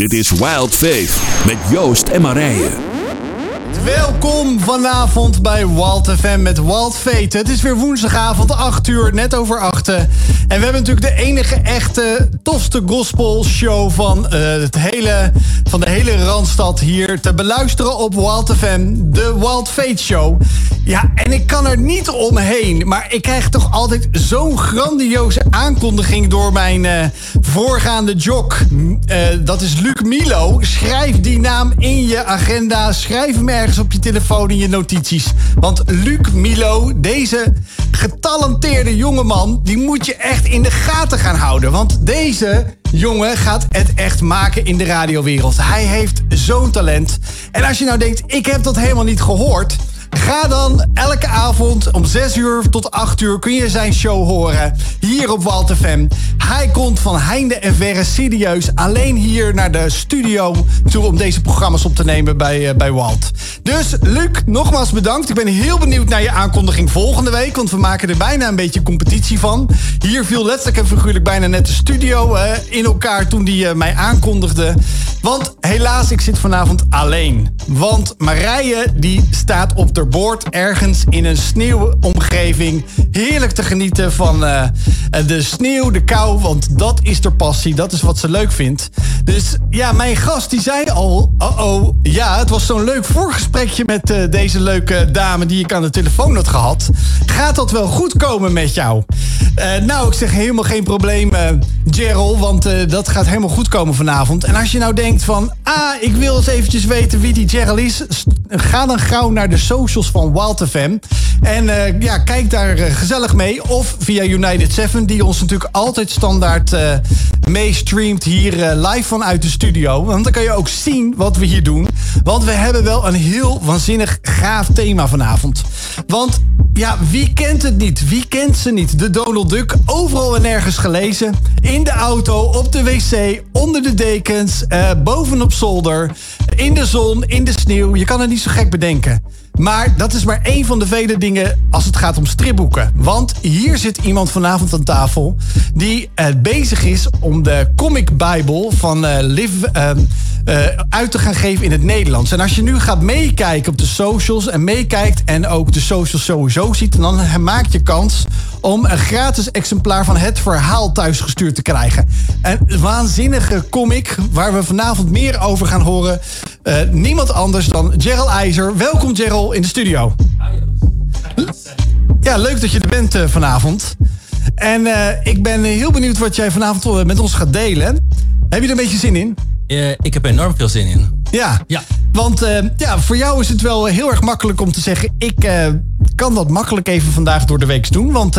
Dit is Wild Faith met Joost en Marije. Welkom vanavond bij Walt FM met Walt. Het is weer woensdagavond, 8 uur, net over 8. En we hebben natuurlijk de enige echte, tofste gospel show van, uh, het hele, van de hele Randstad hier te beluisteren op Walt FM. De Walt Fate Show. Ja, en ik kan er niet omheen. Maar ik krijg toch altijd zo'n grandioze aankondiging door mijn uh, voorgaande jog. Uh, dat is Luc Milo. Schrijf die naam in je agenda. Schrijf hem ergens op je telefoon in je notities. Want Luc Milo, deze getalenteerde jongeman, die moet je echt in de gaten gaan houden. Want deze jongen gaat het echt maken in de radiowereld. Hij heeft zo'n talent. En als je nou denkt, ik heb dat helemaal niet gehoord. Ga dan elke avond om 6 uur tot 8 uur kun je zijn show horen. Hier op Walt FM. Hij komt van heinde en verre serieus alleen hier naar de studio toe om deze programma's op te nemen bij, uh, bij Walt. Dus Luc, nogmaals bedankt. Ik ben heel benieuwd naar je aankondiging volgende week. Want we maken er bijna een beetje competitie van. Hier viel letterlijk en figuurlijk bijna net de studio uh, in elkaar toen die uh, mij aankondigde. Want helaas, ik zit vanavond alleen. Want Marije die staat op de boord ergens in een sneeuwomgeving. Heerlijk te genieten van uh, de sneeuw, de kou. Want dat is haar passie, dat is wat ze leuk vindt. Dus ja, mijn gast die zei al... Oh oh, ja, het was zo'n leuk voorgesprekje met uh, deze leuke dame... die ik aan de telefoon had gehad. Gaat dat wel goed komen met jou? Uh, nou, ik zeg helemaal geen probleem, Gerald. Want dat gaat helemaal goed komen vanavond. En als je nou denkt van... Ah, ik wil eens eventjes weten wie die Gerald is... ga dan gauw naar de socials van Wild FM. En uh, ja, kijk daar uh, gezellig mee. Of via United 7, die ons natuurlijk altijd standaard uh, meestreamt hier live vanuit de studio. Want dan kan je ook zien wat we hier doen. Want we hebben wel een heel waanzinnig gaaf thema vanavond. Want ja, wie kent het niet? Wie kent ze niet? De Donald Duck, overal en nergens gelezen. In de auto, op de wc, onder de dekens, bovenop zolder, in de zon, in de sneeuw. Je kan het niet zo gek bedenken. Maar dat is maar één van de vele dingen als het gaat om stripboeken. Want hier zit iemand vanavond aan tafel die uh, bezig is om de Comic Bible van uh, Liv uh, uit te gaan geven in het Nederlands. En als je nu gaat meekijken op de socials en meekijkt en ook de socials sowieso ziet, dan maak je kans om een gratis exemplaar van het verhaal thuisgestuurd te krijgen. Een waanzinnige comic waar we vanavond meer over gaan horen. Uh, niemand anders dan Gerald IJzer. Welkom Gerald in de studio. Ja, leuk dat je er bent uh, vanavond. En ik ben heel benieuwd wat jij vanavond met ons gaat delen. Heb je er een beetje zin in? Ik heb enorm veel zin in. Ja, ja. want uh, ja, voor jou is het wel heel erg makkelijk om te zeggen... ik uh, kan dat makkelijk even vandaag door de week doen. Want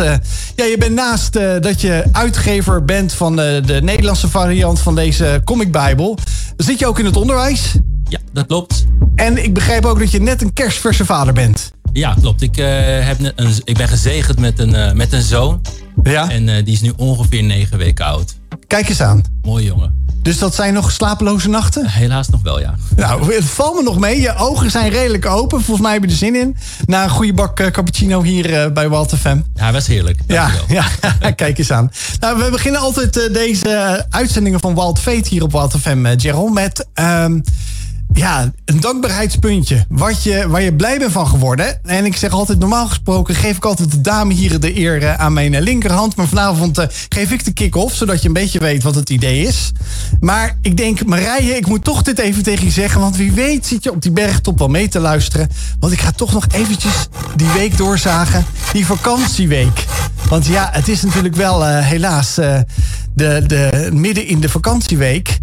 ja, je bent naast dat je uitgever bent van de Nederlandse variant van deze Comic Bible... zit je ook in het onderwijs. Ja, dat klopt. En ik begrijp ook dat je net een kerstverse vader bent. Ja, klopt. Ik, heb een, ik ben gezegend met een, met een zoon. Ja? En die is nu ongeveer negen weken oud. Kijk eens aan. Mooi jongen. Dus dat zijn nog slapeloze nachten? Helaas nog wel, ja. Nou, het valt me nog mee. Je ogen zijn redelijk open. Volgens mij heb je er zin in. Na een goede bak uh, cappuccino hier uh, bij Walter FM. Ja, was heerlijk. Ja, ja, kijk eens aan. Nou, we beginnen altijd uh, deze uitzendingen van Walt Fate hier op Walter FM, Gerald, met... Um, ja, een dankbaarheidspuntje. Wat je, waar je blij bent van geworden. En ik zeg altijd, normaal gesproken geef ik altijd de dame hier de eer uh, aan mijn linkerhand. Maar vanavond uh, geef ik de kick-off, zodat je een beetje weet wat het idee is. Maar ik denk, Marije, ik moet toch dit even tegen je zeggen. Want wie weet zit je op die bergtop wel mee te luisteren. Want ik ga toch nog eventjes die week doorzagen. Die vakantieweek. Want ja, het is natuurlijk wel helaas de, de, midden in de vakantieweek.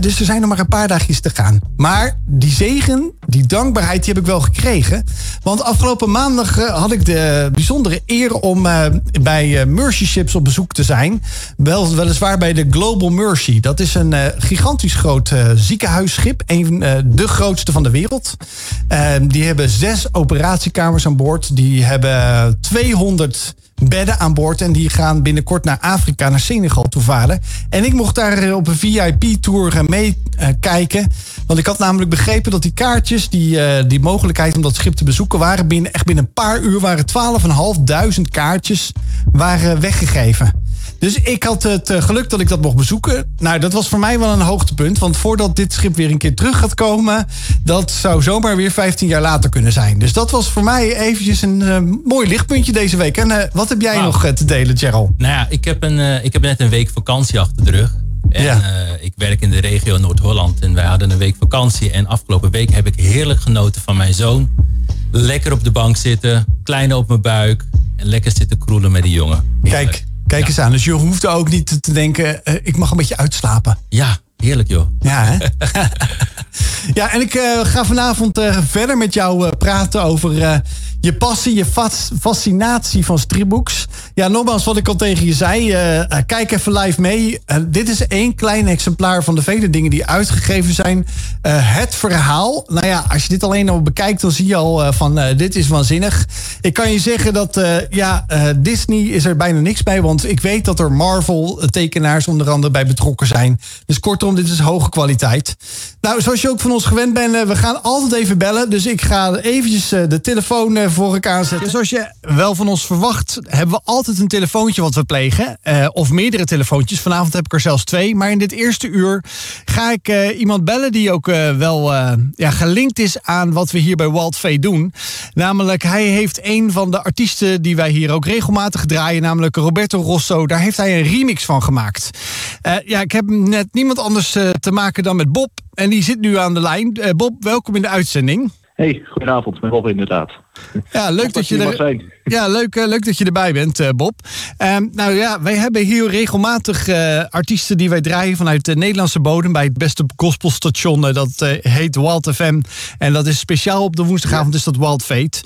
Dus er zijn nog maar een paar dagjes te gaan. Maar die zegen, die dankbaarheid, die heb ik wel gekregen. Want afgelopen maandag uh, had ik de bijzondere eer om uh, bij Mercy Ships op bezoek te zijn. Wel, weliswaar bij de Global Mercy. Dat is een gigantisch groot ziekenhuisschip. Een de grootste van de wereld. die hebben zes operatiekamers aan boord. Die hebben 200 bedden aan boord. En die gaan binnenkort naar Afrika, naar Senegal toe varen. En ik mocht daar op een VIP-tour mee uh, kijken. Want ik had namelijk begrepen dat die kaartjes, die, die mogelijkheid om dat schip te bezoeken, waren binnen, echt binnen een paar uur waren 12.500 kaartjes waren weggegeven. Dus ik had het eh, geluk dat ik dat mocht bezoeken. Nou, dat was voor mij wel een hoogtepunt. Want voordat dit schip weer een keer terug gaat komen... dat zou zomaar weer 15 jaar later kunnen zijn. Dus dat was voor mij eventjes een uh, mooi lichtpuntje deze week. En uh, wat heb jij nog te delen, Gerald? Nou ja, ik heb, een, ik heb net een week vakantie achter de rug. En ja. ik werk in de regio Noord-Holland. En wij hadden een week vakantie. En afgelopen week heb ik heerlijk genoten van mijn zoon. Lekker op de bank zitten, kleine op mijn buik. En lekker zitten kroelen met die jongen. Kijk, Kijk eens aan. Dus je hoeft ook niet te denken, uh, ik mag een beetje uitslapen. Ja, heerlijk joh. Ja, hè? ja, en ik uh, ga vanavond uh, verder met jou praten over je passie, je fascinatie van stripbooks. Ja, nogmaals wat ik al tegen je zei. Kijk even live mee. Dit is één klein exemplaar van de vele dingen die uitgegeven zijn. Het verhaal. Nou ja, als je dit alleen al bekijkt, dan zie je al van dit is waanzinnig. Ik kan je zeggen dat ja, Disney is er bijna niks bij. Want ik weet dat er Marvel tekenaars onder andere bij betrokken zijn. Dus kortom, dit is hoge kwaliteit. Nou, zoals je ook van ons gewend bent, we gaan altijd even bellen. Dus ik ga eventjes de telefoon voor ik aanzetten. Zoals je wel van ons verwacht, hebben we altijd een telefoontje wat we plegen. Of meerdere telefoontjes. Vanavond heb ik er zelfs twee. Maar in dit eerste uur ga ik iemand bellen die ook wel ja, gelinkt is aan wat we hier bij Walt V doen. Namelijk, hij heeft een van de artiesten die wij hier ook regelmatig draaien, namelijk Roberto Rosso. Daar heeft hij een remix van gemaakt. ja, ik heb net niemand anders te maken dan met Bob. En die zit nu aan de lijn. Bob, welkom in de uitzending. Hey, goedenavond, met Bob inderdaad. Ja, leuk dat je er. Ja, leuk, uh, leuk dat je erbij bent, uh, Bob. Um, nou ja, wij hebben hier regelmatig uh, artiesten die wij draaien vanuit de Nederlandse bodem bij het beste gospelstation. dat heet Wild FM. En dat is speciaal op de woensdagavond, is dat Wild Fate.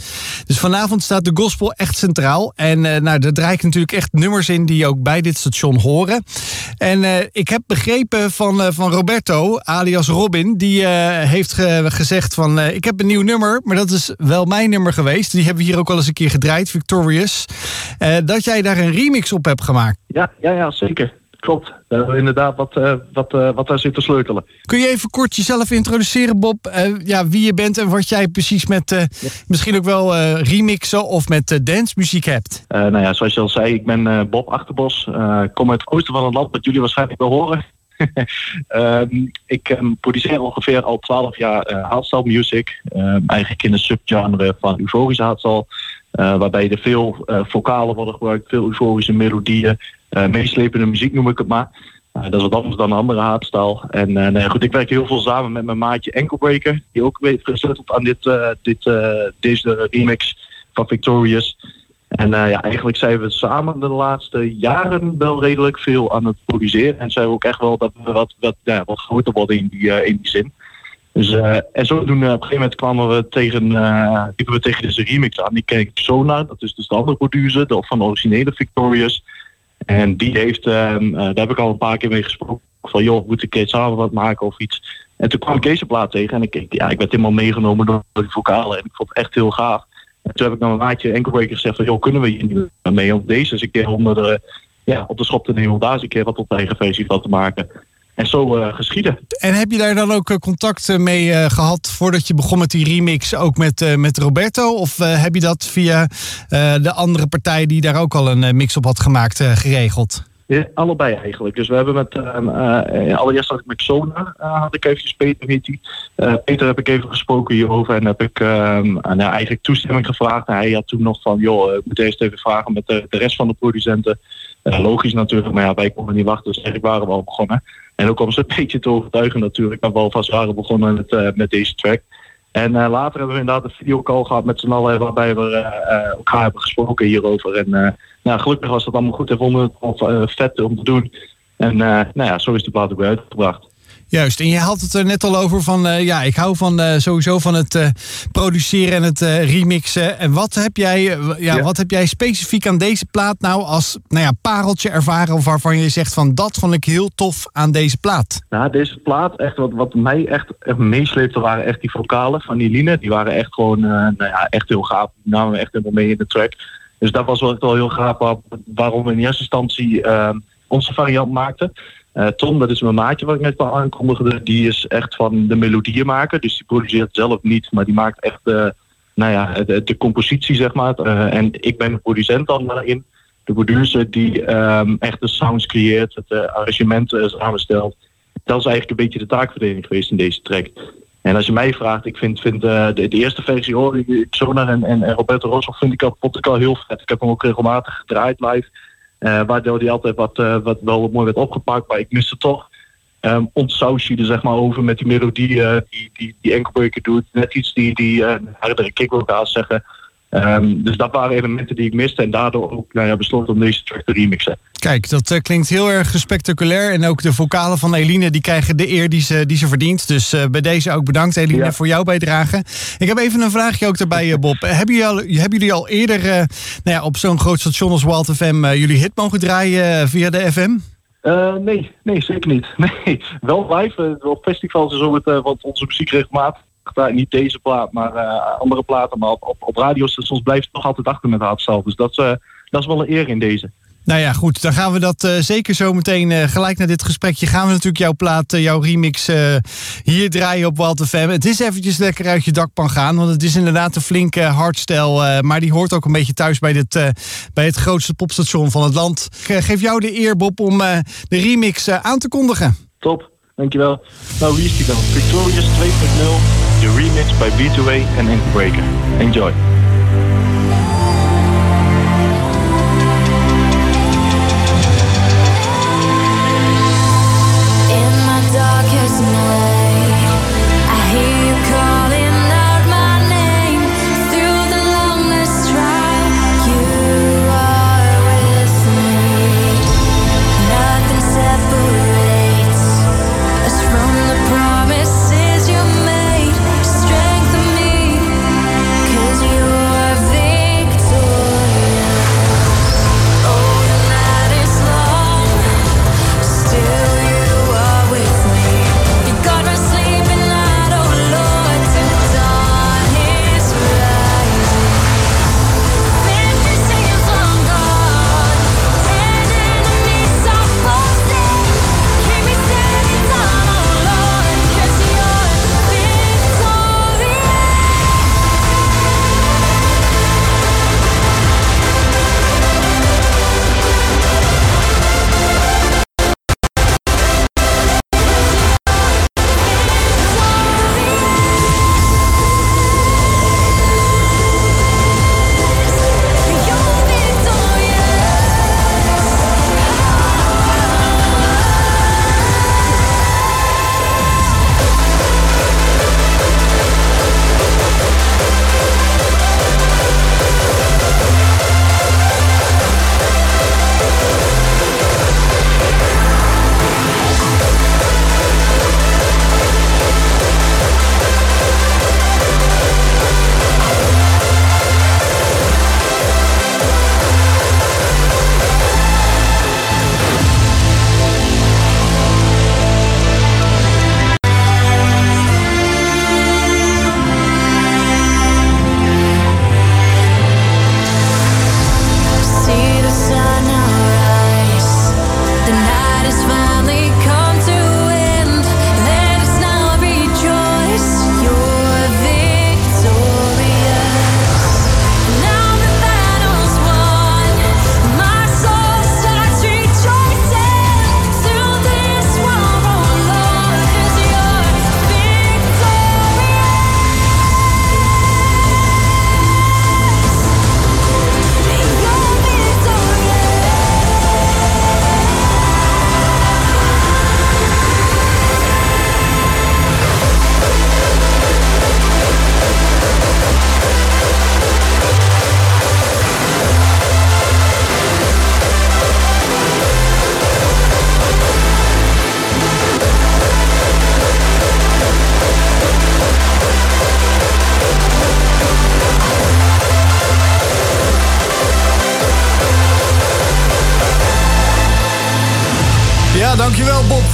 Dus vanavond staat de gospel echt centraal. En nou, daar draai ik natuurlijk echt nummers in die ook bij dit station horen. En ik heb begrepen van, van Roberto, alias Robin, die heeft ge gezegd van ik heb een nieuw nummer, maar dat is wel mijn nummer geweest. Die hebben we hier ook al eens een keer gedraaid, Victorious. Uh, dat jij daar een remix op hebt gemaakt. Ja, ja, ja zeker. Klopt. We hebben inderdaad wat, uh, wat, uh, wat daar zit te sleutelen. Kun je even kort jezelf introduceren, Bob? ja, wie je bent en wat jij precies met ja. misschien ook wel remixen of met dancemuziek hebt? nou ja, zoals je al zei, ik ben Bob Achterbos. Kom uit het oosten van het land, wat jullie waarschijnlijk wel horen. um, ik um, produceer ongeveer al twaalf jaar uh, hardstyle music. Um, eigenlijk in een subgenre van euforische hardstyle. Uh, waarbij er veel uh, vocalen worden gebruikt, veel euforische melodieën. meeslepende muziek noem ik het maar. dat is wat anders dan een andere hardstyle. En nee, goed, ik werk heel veel samen met mijn maatje Enkelbreaker. Die ook weet gesleuteld aan dit, dit, deze remix van Victorious. En ja, eigenlijk zijn we samen de laatste jaren wel redelijk veel aan het produceren. En zijn we ook echt wel dat we wat, wat, ja, wat groter worden in die, in die zin. Dus, uh, en zodoende op een gegeven moment kwamen we tegen, liepen we tegen deze remix aan. Die ken Sonar, dat is dus de andere producer de, van de originele Victorious. En die heeft, ehm, daar heb ik al een paar keer mee gesproken. Van joh, moet ik samen wat maken of iets. En toen kwam ik deze plaat tegen en ik, ja, ik werd helemaal meegenomen door die vocalen. En ik vond het echt heel gaaf. En toen heb ik naar mijn maatje Enkelbreaker gezegd van, joh, kunnen we hier niet mee om deze eens een keer onder de, ja, op de schop te nemen om daar eens een keer wat op eigen versie van te maken. En zo uh, geschieden. En heb je daar dan ook uh, contact mee uh, gehad voordat je begon met die remix, ook met, met Roberto? Of heb je dat via de andere partij die daar ook al een mix op had gemaakt geregeld? Ja, allebei eigenlijk. Dus we hebben met, allereerst had ik met Sona, had ik eventjes Peter heet die. Peter heb ik even gesproken hierover en heb ik ehm, eigenlijk toestemming gevraagd. En hij had toen nog van, joh, ik moet eerst even vragen met de, de rest van de producenten. logisch natuurlijk, maar ja, wij konden niet wachten, dus eigenlijk waren we al begonnen. En ook om ze een beetje te overtuigen natuurlijk, dat we alvast waren begonnen met, met deze track. En uh, later hebben we inderdaad een videocall gehad met z'n allen waarbij we uh, elkaar hebben gesproken hierover. En nou, gelukkig was dat allemaal goed en vonden het vet om te doen. En nou ja, zo is de plaat ook weer uitgebracht. Juist, en je had het er net al over van, uh, ja, ik hou van uh, sowieso van het uh, produceren en het remixen. En wat heb, jij, ja, ja, wat heb jij specifiek aan deze plaat nou als nou ja, pareltje ervaren of waarvan je zegt van dat vond ik heel tof aan deze plaat? Nou, deze plaat, echt wat, wat mij echt, echt meesleepte waren echt die vocalen van die Line. Die waren echt gewoon, nou ja, echt heel gaaf. Die namen we echt helemaal mee in de track. Dus dat was wel heel gaaf waarom we in eerste instantie onze variant maakten. Uh, Tom, dat is mijn maatje wat ik net al aankondigde. Die is echt van de melodieën maken. Dus die produceert zelf niet, maar die maakt echt uh, nou ja, de, compositie, zeg maar. Uh, en ik ben de producent dan daarin. de producer die ehm, echt de sounds creëert, het arrangement samenstelt. Dat is eigenlijk een beetje de taakverdeling geweest in deze track. En als je mij vraagt, ik vind, vind de, de, eerste versie hoor, Sonar en, en, Roberto Rosso vind ik al, vond al heel vet. Ik heb hem ook regelmatig gedraaid live. Waardoor hij altijd wat, wat wel mooi werd opgepakt, maar ik miste toch um, je er zeg maar over met die melodie uh, die, die, die doet. Net iets die, die hardere kick zeggen. Um, dus dat waren elementen die ik miste en daardoor ook nou ja, besloten om deze track te remixen. Kijk, dat uh, klinkt heel erg spectaculair. En ook de vocalen van Eline die krijgen de eer die ze, die ze verdient. Dus uh, bij deze ook bedankt Eline ja. voor jouw bijdrage. Ik heb even een vraagje ook daarbij Bob. hebben, jullie al, hebben jullie al eerder uh, nou ja, op zo'n groot station als Walt FM jullie hit mogen draaien via de FM? Uh, nee, nee, zeker niet. Nee, wel live. Uh, op festivals is het, uh, want onze muziek regelmatig. Niet deze plaat, maar andere platen. Maar op, op, op radiostations blijft het nog altijd achter met hardstyle. Dus dat, dat is wel een eer in deze. Nou ja, goed. Dan gaan we dat uh, zeker zo meteen uh, gelijk naar dit gesprekje. Gaan we natuurlijk jouw plaat, uh, jouw remix hier draaien op Walter FM. Het is eventjes lekker uit je dakpan gaan. Want het is inderdaad een flinke hardstyle. maar die hoort ook een beetje thuis bij, dit, bij het grootste popstation van het land. Ik geef jou de eer, Bob, om de remix aan te kondigen. Top, dankjewel. Nou, wie is die dan? Victorious 2.0, de remix bij B2A en Breaker. Enjoy.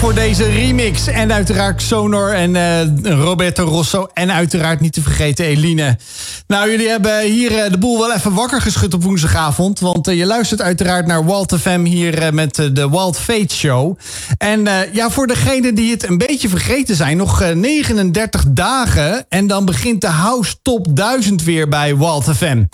Voor deze remix. En uiteraard Sonor en uh, Roberto Rosso. En uiteraard niet te vergeten Eline. Nou, jullie hebben hier uh, de boel wel even wakker geschud op woensdagavond. Want uh, je luistert uiteraard naar Walt FM hier met de Walt Fate Show. En ja, voor degenen die het een beetje vergeten zijn, nog 39 dagen. En dan begint de House Top 1000 weer bij Walt FM.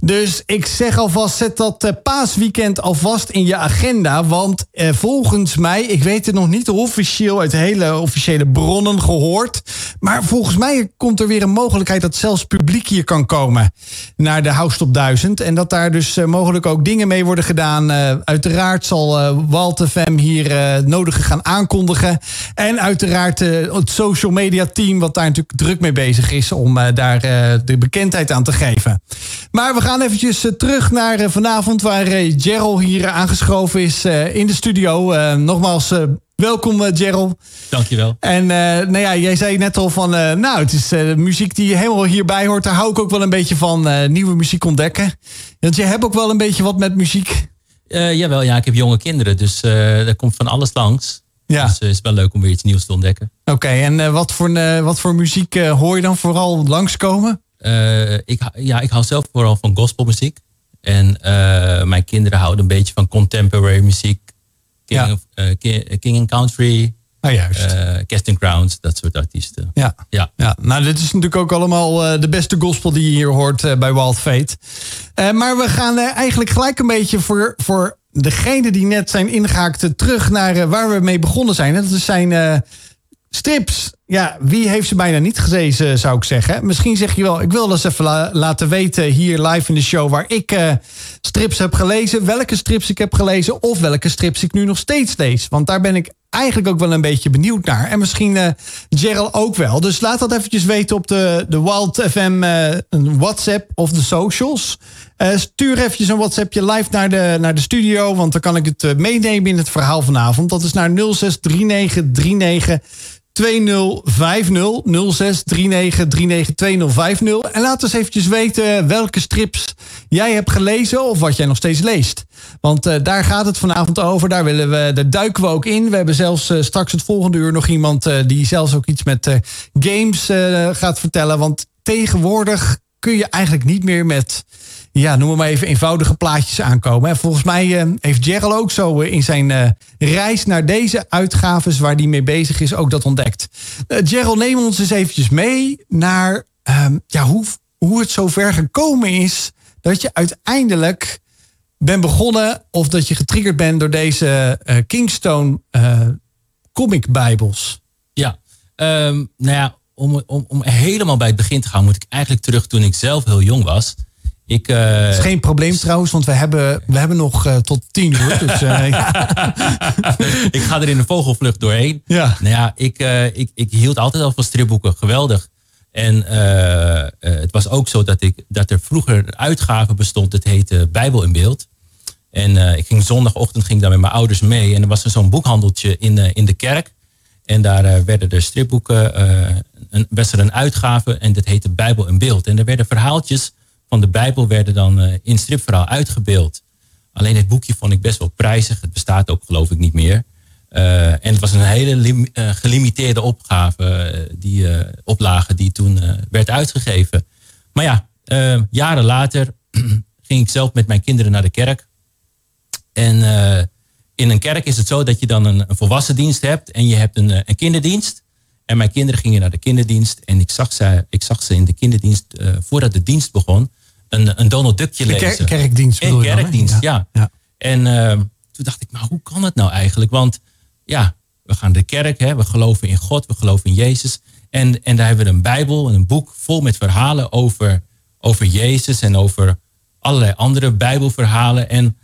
Dus ik zeg alvast, zet dat paasweekend alvast in je agenda. Want volgens mij, ik weet het nog niet officieel uit hele officiële bronnen gehoord. Maar volgens mij komt er weer een mogelijkheid dat zelfs publiek hier kan komen naar de House Top 1000. En dat daar dus uh, mogelijk ook dingen mee worden gedaan. Uh, uiteraard zal uh, Fem hier nodige gaan aankondigen. En uiteraard het social media team, wat daar natuurlijk druk mee bezig is om daar de bekendheid aan te geven. Maar we gaan eventjes terug naar vanavond, waar Gerald hier aangeschoven is in de studio. nogmaals, Welkom, uh, Gerald. Dankjewel. En uh, nou ja, jij zei net al van, uh, nou, het is muziek die helemaal hierbij hoort. Daar hou ik ook wel een beetje van, nieuwe muziek ontdekken. Want je hebt ook wel een beetje wat met muziek. jawel, ja, ik heb jonge kinderen, dus er komt van alles langs. Ja. Dus het is wel leuk om weer iets nieuws te ontdekken. Oké, en wat, voor, wat voor muziek hoor je dan vooral langskomen? ik, ja, ik hou zelf vooral van gospelmuziek. En mijn kinderen houden een beetje van contemporary muziek King, ja. uh, King and Country. Ah, juist. Uh, Casting Crowns, dat soort artiesten. Ja. Ja. ja, nou dit is natuurlijk ook allemaal uh, de beste gospel die je hier hoort uh, bij Wild Fate. maar we gaan eigenlijk gelijk een beetje voor, voor degene die net zijn ingehaakt terug naar waar we mee begonnen zijn. Dat zijn strips. Ja, wie heeft ze bijna niet gelezen, zou ik zeggen. Misschien zeg je wel, ik wil eens even laten weten hier live in de show... waar ik uh, strips heb gelezen, welke strips ik heb gelezen... of welke strips ik nu nog steeds lees. Want daar ben ik eigenlijk ook wel een beetje benieuwd naar. En misschien uh, Gerald ook wel. Dus laat dat eventjes weten op de, de Wild FM uh, WhatsApp of de socials. Stuur eventjes een WhatsAppje live naar de, naar de studio. Want dan kan ik het meenemen in het verhaal vanavond. Dat is naar 063939 2050 0639392050. En laat eens eventjes weten welke strips jij hebt gelezen of wat jij nog steeds leest. Want uh, daar gaat het vanavond over. Daar, willen we, daar duiken we ook in. We hebben zelfs uh, straks het volgende uur nog iemand die zelfs ook iets met games gaat vertellen. Want tegenwoordig kun je eigenlijk niet meer met ja, noem maar even eenvoudige plaatjes aankomen. Volgens mij uh, heeft Gerald ook zo uh, in zijn uh, reis naar deze uitgaves waar hij mee bezig is, ook dat ontdekt. Gerald, neem ons eens eventjes mee naar ehm, ja, hoe, hoe het zover gekomen is dat je uiteindelijk bent begonnen of dat je getriggerd bent door deze Kingstone comic bijbels. Ja, um, nou ja, om, om, om helemaal bij het begin te gaan, moet ik eigenlijk terug toen ik zelf heel jong was. Ik, uh, is geen probleem trouwens, want we hebben, we hebben nog uh, tot tien uur. Dus, uh, ik ga er in een vogelvlucht doorheen. Ja. Nou ja, ik, ik, ik hield altijd al van stripboeken. Geweldig. En het was ook zo dat, ik, dat er vroeger een uitgave bestond. Het heette Bijbel in Beeld. En ik ging zondagochtend ging daar met mijn ouders mee. En er was er zo'n boekhandeltje in, in de kerk. En daar werden er stripboeken, een, was er een uitgave en dat heette Bijbel in Beeld. En er werden verhaaltjes van de Bijbel werden dan uh, in stripverhaal uitgebeeld. Alleen het boekje vond ik best wel prijzig. Het bestaat ook geloof ik niet meer. Uh, en het was een hele uh, gelimiteerde opgave, die oplage die toen werd uitgegeven. Maar ja, jaren later ging ik zelf met mijn kinderen naar de kerk. En in een kerk is het zo dat je dan een, een volwassen dienst hebt en je hebt een, een kinderdienst. En mijn kinderen gingen naar de kinderdienst en ik zag ze, ik zag ze in de kinderdienst, voordat de dienst begon, een, een Donald Duckje lezen. Een kerkdienst Een kerkdienst, ja. ja. En uh, toen dacht ik, maar hoe kan het nou eigenlijk? Want ja, we gaan de kerk, hè, we geloven in God, we geloven in Jezus. En, en daar hebben we een Bijbel, een boek vol met verhalen over, over Jezus en over allerlei andere Bijbelverhalen. En,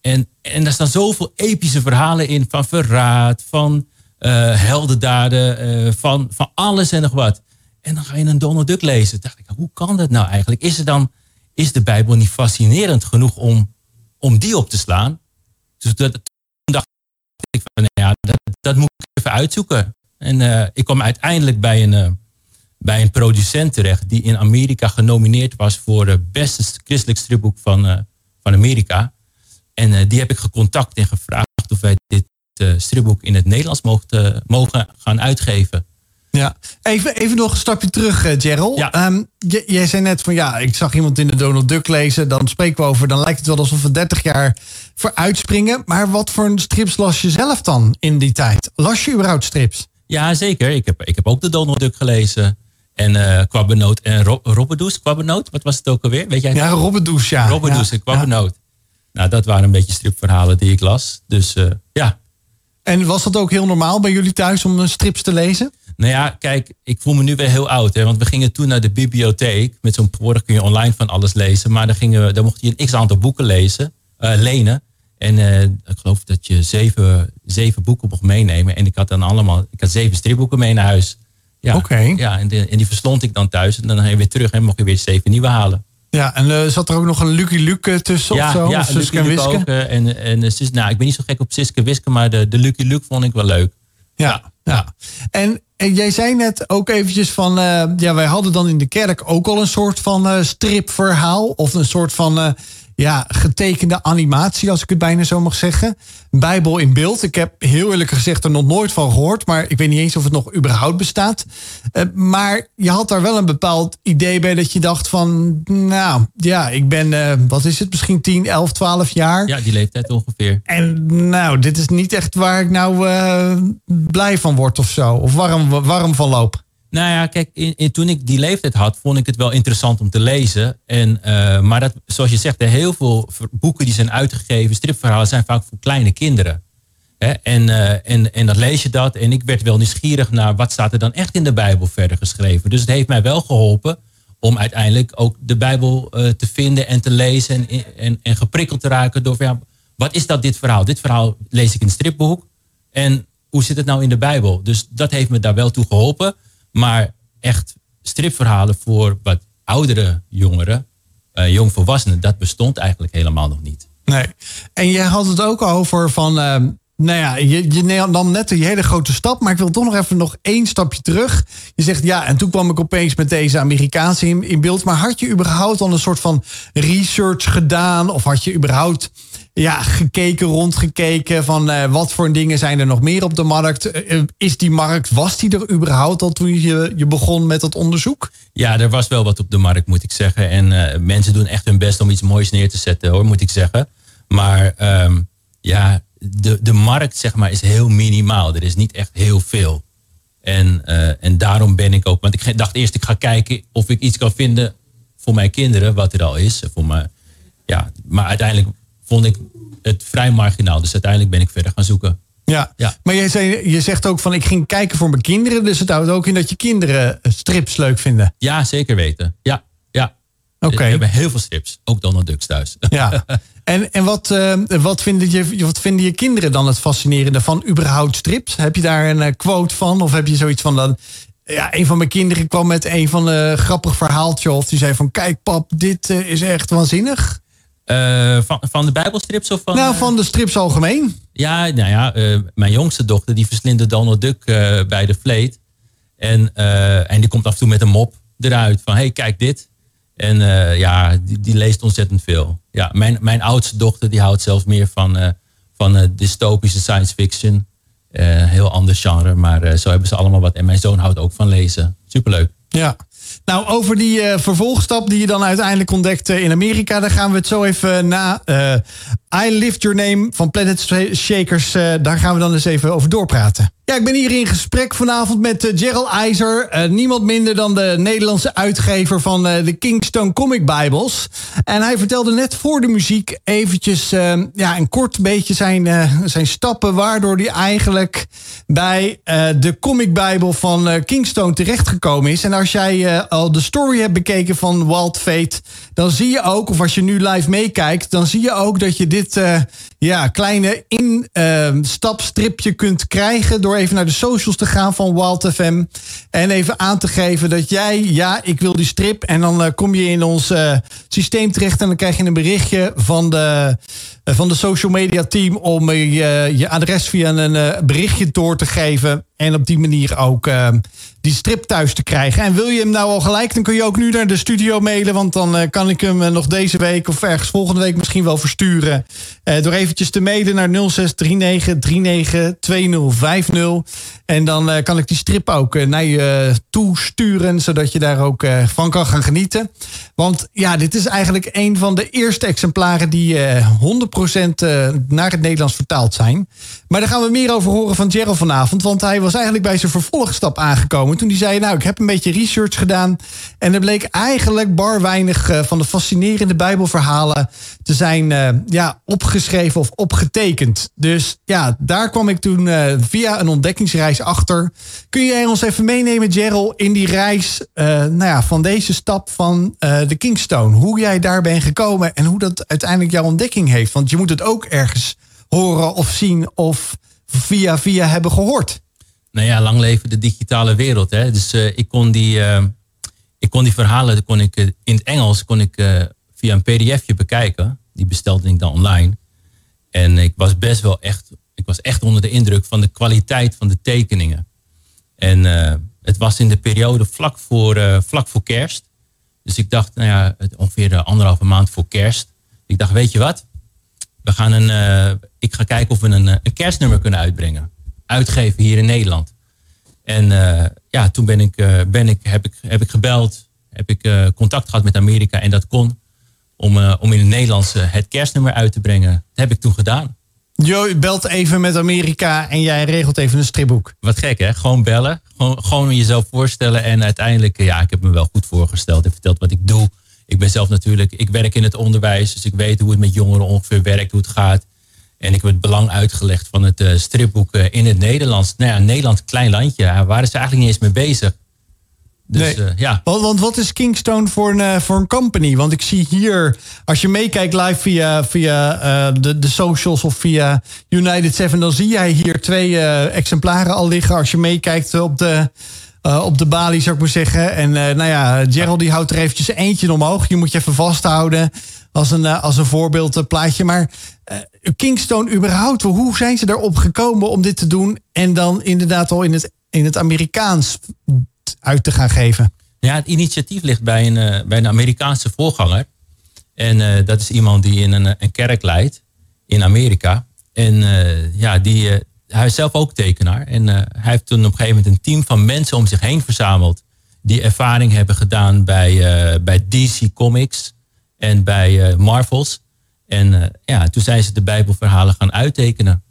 en, en daar staan zoveel epische verhalen in van verraad, van uh, heldendaden, uh, van, van alles en nog wat. En dan ga je een Donald Duck lezen. Dacht ik, hoe kan dat nou eigenlijk? Is er dan is de Bijbel niet fascinerend genoeg om, om die op te slaan? Dus dat, toen dacht ik van, nou ja, dat, dat moet ik even uitzoeken. En uh, ik kwam uiteindelijk bij een, bij een producent terecht die in Amerika genomineerd was voor het beste christelijk stripboek van, van Amerika. En die heb ik gecontact en gevraagd of wij dit stripboek in het Nederlands mocht, mogen gaan uitgeven. Ja, even, even nog een stapje terug, uh, Gerald. Ja. Ehm, jij zei net van ja, ik zag iemand in de Donald Duck lezen. Dan spreken we over, dan lijkt het wel alsof we 30 jaar vooruit springen. Maar wat voor strips las je zelf dan in die tijd? Las je überhaupt strips? Ja, zeker. Ik heb, ik heb ook de Donald Duck gelezen. En uh, Quabbenoot en Ro Robbedoes. Quabbenoot, wat was het ook alweer? Weet jij ja, Robbedoes, ja. Robbedoes ja. en Quabbenoot. Nou, dat waren een beetje stripverhalen die ik las. Dus uh, ja. En was dat ook heel normaal bij jullie thuis om strips te lezen? Nou ja, kijk, ik voel me nu weer heel oud. Hè, want we gingen toen naar de bibliotheek. Met zo'n tegenwoordig kun je online van alles lezen. Maar dan, gingen we, dan mocht je een x aantal boeken lezen, uh, lenen. En uh, ik geloof dat je zeven, zeven boeken mocht meenemen. En ik had dan allemaal, ik had zeven stripboeken mee naar huis. Ja, Oké. Ja, en, de, en, die verslond ik dan thuis. En dan je weer terug en mocht je weer zeven nieuwe halen. Ja, en uh, zat er ook nog een Lucky Luke tussen ja, of zo? Ja, en Wiske? Ook, en, en, Sis, nou, ik ben niet zo gek op Siske Wiske, maar de, de Lucky Luke vond ik wel leuk. Ja, ja. En, en jij zei net ook eventjes van, ja, wij hadden dan in de kerk ook al een soort van stripverhaal. Of een soort van, ja, getekende animatie, als ik het bijna zo mag zeggen. Bijbel in beeld. Ik heb heel eerlijk gezegd er nog nooit van gehoord, maar ik weet niet eens of het nog überhaupt bestaat. Uh, maar je had daar wel een bepaald idee bij dat je dacht van, nou ja, ik ben, uh, wat is het, misschien 10, 11, 12 jaar. Ja, die leeftijd ongeveer. En nou, dit is niet echt waar ik nou uh, blij van word of zo, of warm, warm van loop. Nou ja, kijk, in, toen ik die leeftijd had, vond ik het wel interessant om te lezen. En, uh, maar dat, zoals je zegt, heel veel boeken die zijn uitgegeven, stripverhalen, zijn vaak voor kleine kinderen. En, uh, en, en dan lees je dat. En ik werd wel nieuwsgierig naar wat staat er dan echt in de Bijbel verder geschreven. Dus het heeft mij wel geholpen om uiteindelijk ook de Bijbel uh, te vinden en te lezen. En, en, en geprikkeld te raken door, ja, wat is dat dit verhaal? Dit verhaal lees ik in een stripboek. En hoe zit het nou in de Bijbel? Dus dat heeft me daar wel toe geholpen. Maar echt stripverhalen voor wat oudere jongeren, uh, jongvolwassenen, dat bestond eigenlijk helemaal nog niet. Nee. En jij had het ook over van, uh, nou ja, je, je nam net een hele grote stap, maar ik wil toch nog even nog één stapje terug. Je zegt ja, en toen kwam ik opeens met deze Amerikaanse in, in beeld. Maar had je überhaupt al een soort van research gedaan? Of had je überhaupt ja, gekeken, rondgekeken van uh, wat voor dingen zijn er nog meer op de markt? Uh, is die markt, was die er überhaupt al toen je, je begon met het onderzoek? Ja, er was wel wat op de markt, moet ik zeggen. En mensen doen echt hun best om iets moois neer te zetten, hoor, moet ik zeggen. Maar um, ja, de, de markt, zeg maar, is heel minimaal. Er is niet echt heel veel. En, en daarom ben ik ook, want ik dacht eerst, ik ga kijken of ik iets kan vinden voor mijn kinderen, wat er al is. Voor mijn, ja, maar uiteindelijk vond ik het vrij marginaal. Dus uiteindelijk ben ik verder gaan zoeken. Ja, ja. maar je, zei, je zegt ook van ik ging kijken voor mijn kinderen. Dus het houdt ook in dat je kinderen strips leuk vinden. Ja, zeker weten. Ja, ja. Oké. Okay. We hebben heel veel strips. Ook Donald Ducks thuis. Ja. En, en wat, uh, wat, vinden je, wat vinden je kinderen dan het fascinerende van überhaupt strips? Heb je daar een uh, quote van? Of heb je zoiets van dan... Ja, een van mijn kinderen kwam met een van een grappig verhaaltje. Of die zei van kijk pap, dit uh, is echt waanzinnig. Uh, van, van de Bijbelstrips of van. Nou, van de strips algemeen. Ja, nou ja, uh, mijn jongste dochter die verslinde Donald Duck bij de vleet. En, en die komt af en toe met een mop eruit van: hey, kijk dit. En ja, die, die, leest ontzettend veel. Ja, mijn, mijn oudste dochter die houdt zelfs meer van, van dystopische science fiction. heel ander genre, maar zo hebben ze allemaal wat. En mijn zoon houdt ook van lezen. Superleuk. Ja. Nou, over die uh, vervolgstap die je dan uiteindelijk ontdekte in Amerika, daar gaan we het zo even na. I Lift Your Name van Planet Shakers, uh, daar gaan we dan eens even over doorpraten. Ja, ik ben hier in gesprek vanavond met Gerald IJzer. niemand minder dan de Nederlandse uitgever van de Kingstone Comic Bibles. En hij vertelde net voor de muziek eventjes ja, een kort beetje zijn, zijn stappen... waardoor hij eigenlijk bij de Comic Bible van Kingstone terechtgekomen is. En als jij al de story hebt bekeken van Wild Fate... dan zie je ook, of als je nu live meekijkt... dan zie je ook dat je dit uh, ja, kleine instapstripje uh, kunt krijgen... door even naar de socials te gaan van Wild FM... en even aan te geven dat jij, ja, ik wil die strip... en dan uh, kom je in ons systeem terecht... en dan krijg je een berichtje van de, van de social media team... om je, je adres via een berichtje door te geven... En op die manier ook ehm, die strip thuis te krijgen. En wil je hem nou al gelijk, dan kun je ook nu naar de studio mailen. Want dan eh, kan ik hem eh, nog deze week of ergens volgende week misschien wel versturen. Uh, door eventjes te mailen naar 0639392050. En dan kan ik die strip ook naar je toesturen. Zodat je daar ook van kan gaan genieten. Want ja, dit is eigenlijk een van de eerste exemplaren die 100% naar het Nederlands vertaald zijn. Maar daar gaan we meer over horen van Gerald vanavond. Want hij was eigenlijk bij zijn vervolgstap aangekomen. Toen die zei, nou, ik heb een beetje research gedaan. En er bleek eigenlijk bar weinig uh, van de fascinerende Bijbelverhalen te zijn uh, ja, opgeschreven of opgetekend. Dus ja, daar kwam ik toen uh, via een ontdekkingsreis achter. Kun jij ons even meenemen, Gerald, in die reis nou ja, van deze stap van de Kingstone? Hoe jij daar bent gekomen en hoe dat uiteindelijk jouw ontdekking heeft. Want je moet het ook ergens horen of zien of via via hebben gehoord nou ja, lang leven de digitale wereld. Hè? Dus uh, ik, kon die, uh, ik kon die verhalen kon ik, uh, in het Engels kon ik, via een pdfje bekijken. Die bestelde ik dan online. En ik was best wel echt, ik was echt onder de indruk van de kwaliteit van de tekeningen. En het was in de periode vlak voor, vlak voor kerst. Dus ik dacht, nou ja, ongeveer anderhalve maand voor kerst. Ik dacht, weet je wat? We gaan een, ik ga kijken of we een, een kerstnummer kunnen uitbrengen uitgeven hier in Nederland. En uh, ja, toen ben ik, uh, ben ik, heb, ik, heb ik gebeld, heb ik uh, contact gehad met Amerika en dat kon. Om, om in het Nederlands het kerstnummer uit te brengen. Dat heb ik toen gedaan. Jo, belt even met Amerika en jij regelt even een stripboek. Wat gek hè, gewoon bellen. Gewoon, gewoon jezelf voorstellen en uiteindelijk, ja, ik heb me wel goed voorgesteld en verteld wat ik doe. Ik ben zelf natuurlijk, ik werk in het onderwijs, dus ik weet hoe het met jongeren ongeveer werkt, hoe het gaat. En ik heb het belang uitgelegd van het uh, stripboek uh, in het Nederlands. Nou ja, Nederland, klein landje. Daar waren ze eigenlijk niet eens mee bezig. Dus, nee. uh, ja. Want, want, wat is Kingstone voor een, voor een company? Want ik zie hier, als je meekijkt live via, via de, de socials of via United 7, dan zie jij hier twee exemplaren al liggen. Als je meekijkt op de, op de balie, zou ik maar zeggen. En nou ja, Gerald die houdt er eventjes eentje omhoog. Je moet je even vasthouden als een, als een voorbeeldplaatje. Maar uh, Kingstone überhaupt, hoe zijn ze erop gekomen om dit te doen en dan inderdaad al in het, in het Amerikaans uit te gaan geven? Ja, het initiatief ligt bij een, bij een Amerikaanse voorganger. En dat is iemand die in een, een kerk leidt in Amerika. En ja, die, hij is zelf ook tekenaar. En hij heeft toen op een gegeven moment een team van mensen om zich heen verzameld. Die ervaring hebben gedaan bij, bij DC Comics en bij Marvels. En uh, ja, toen zijn ze de Bijbelverhalen gaan uittekenen.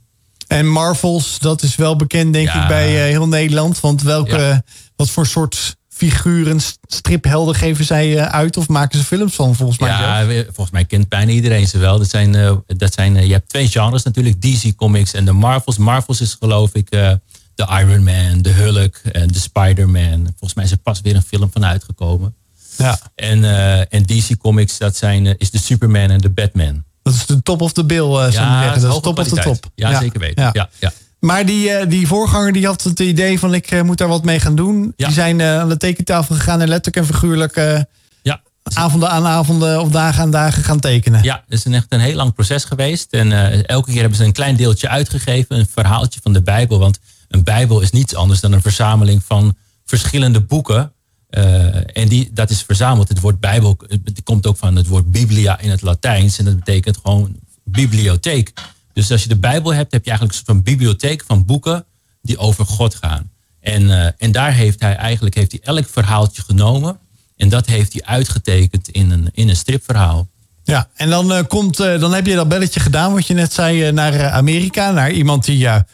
En Marvels, dat is wel bekend denk ik bij uh, heel Nederland. Want welke, ja. wat voor soort figuren, striphelden geven zij uit of maken ze films van volgens mij? Ja, zelf? volgens mij kent bijna iedereen ze wel. Dat zijn, dat zijn, je hebt twee genres natuurlijk, DC Comics en de Marvels. Marvels is geloof ik de Iron Man, de Hulk en de Spider-Man. Volgens mij is er pas weer een film van uitgekomen. Ja. En, en DC Comics, dat zijn, is de Superman en de Batman. Dat is de top of the bill, uh, ja, zeggen. Dat is top of the top. Ja, ja. zeker weten. Ja. Ja, Maar die, die voorganger die had het idee van ik moet daar wat mee gaan doen. Die zijn aan de tekentafel gegaan en letterlijk en figuurlijk ja. avonden aan avonden of dagen aan dagen gaan tekenen. Ja, het is een echt een heel lang proces geweest. En elke keer hebben ze een klein deeltje uitgegeven. Een verhaaltje van de Bijbel. Want een Bijbel is niets anders dan een verzameling van verschillende boeken uh, en die, dat is verzameld. Het woord Bijbel het komt ook van het woord Biblia in het Latijns. En dat betekent gewoon bibliotheek. Dus als je de Bijbel hebt, heb je eigenlijk een soort van bibliotheek van boeken die over God gaan. En, uh, en daar heeft hij eigenlijk heeft hij elk verhaaltje genomen. En dat heeft hij uitgetekend in een, in een stripverhaal. Ja, en dan, uh, komt, dan heb je dat belletje gedaan, wat je net zei, naar Amerika. Naar iemand die ja,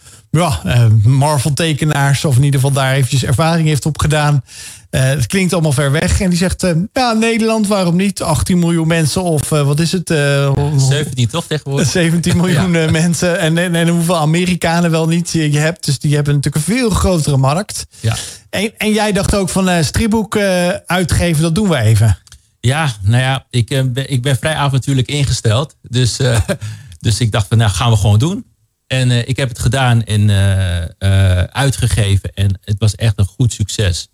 Marvel-tekenaars, of in ieder geval daar eventjes ervaring heeft op gedaan. Uh, het klinkt allemaal ver weg. En die zegt, uh, ja, Nederland, waarom niet? 18 miljoen mensen of uh, wat is het? 17 toch tegenwoordig? 17 miljoen ja. mensen. En, en, en, hoeveel Amerikanen wel niet je hebt. Dus die hebben natuurlijk een veel grotere markt. Ja. En, en jij dacht ook van stripboek uitgeven, dat doen we even. Ja, nou ja, ik, ben, ik ben vrij avontuurlijk ingesteld. Dus, dus ik dacht van, nou gaan we gewoon doen. En ik heb het gedaan en uitgegeven. En het was echt een goed succes.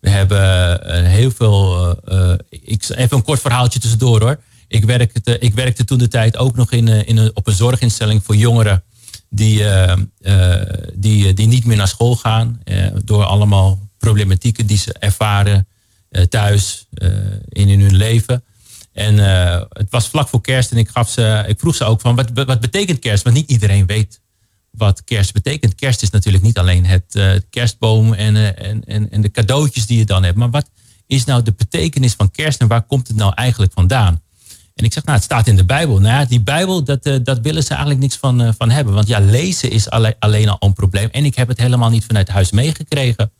We hebben uh, heel veel. Uh, ik, even een kort verhaaltje tussendoor hoor. Ik werkte, ik werkte toen de tijd ook nog in, in een, op een zorginstelling voor jongeren. die, die, die niet meer naar school gaan door allemaal problematieken die ze ervaren thuis in, in hun leven. En het was vlak voor kerst en ik, gaf ze, ik vroeg ze ook van wat, wat betekent kerst? Want niet iedereen weet wat kerst betekent. Kerst is natuurlijk niet alleen het uh, kerstboom en, en, en, en de cadeautjes die je dan hebt. Maar wat is nou de betekenis van kerst en waar komt het nou eigenlijk vandaan? En ik zeg, nou, het staat in de Bijbel. Nou die Bijbel, dat, uh, dat willen ze eigenlijk niks van, van hebben. Want ja, lezen is alleen, alleen al een probleem. En ik heb het helemaal niet vanuit huis meegekregen.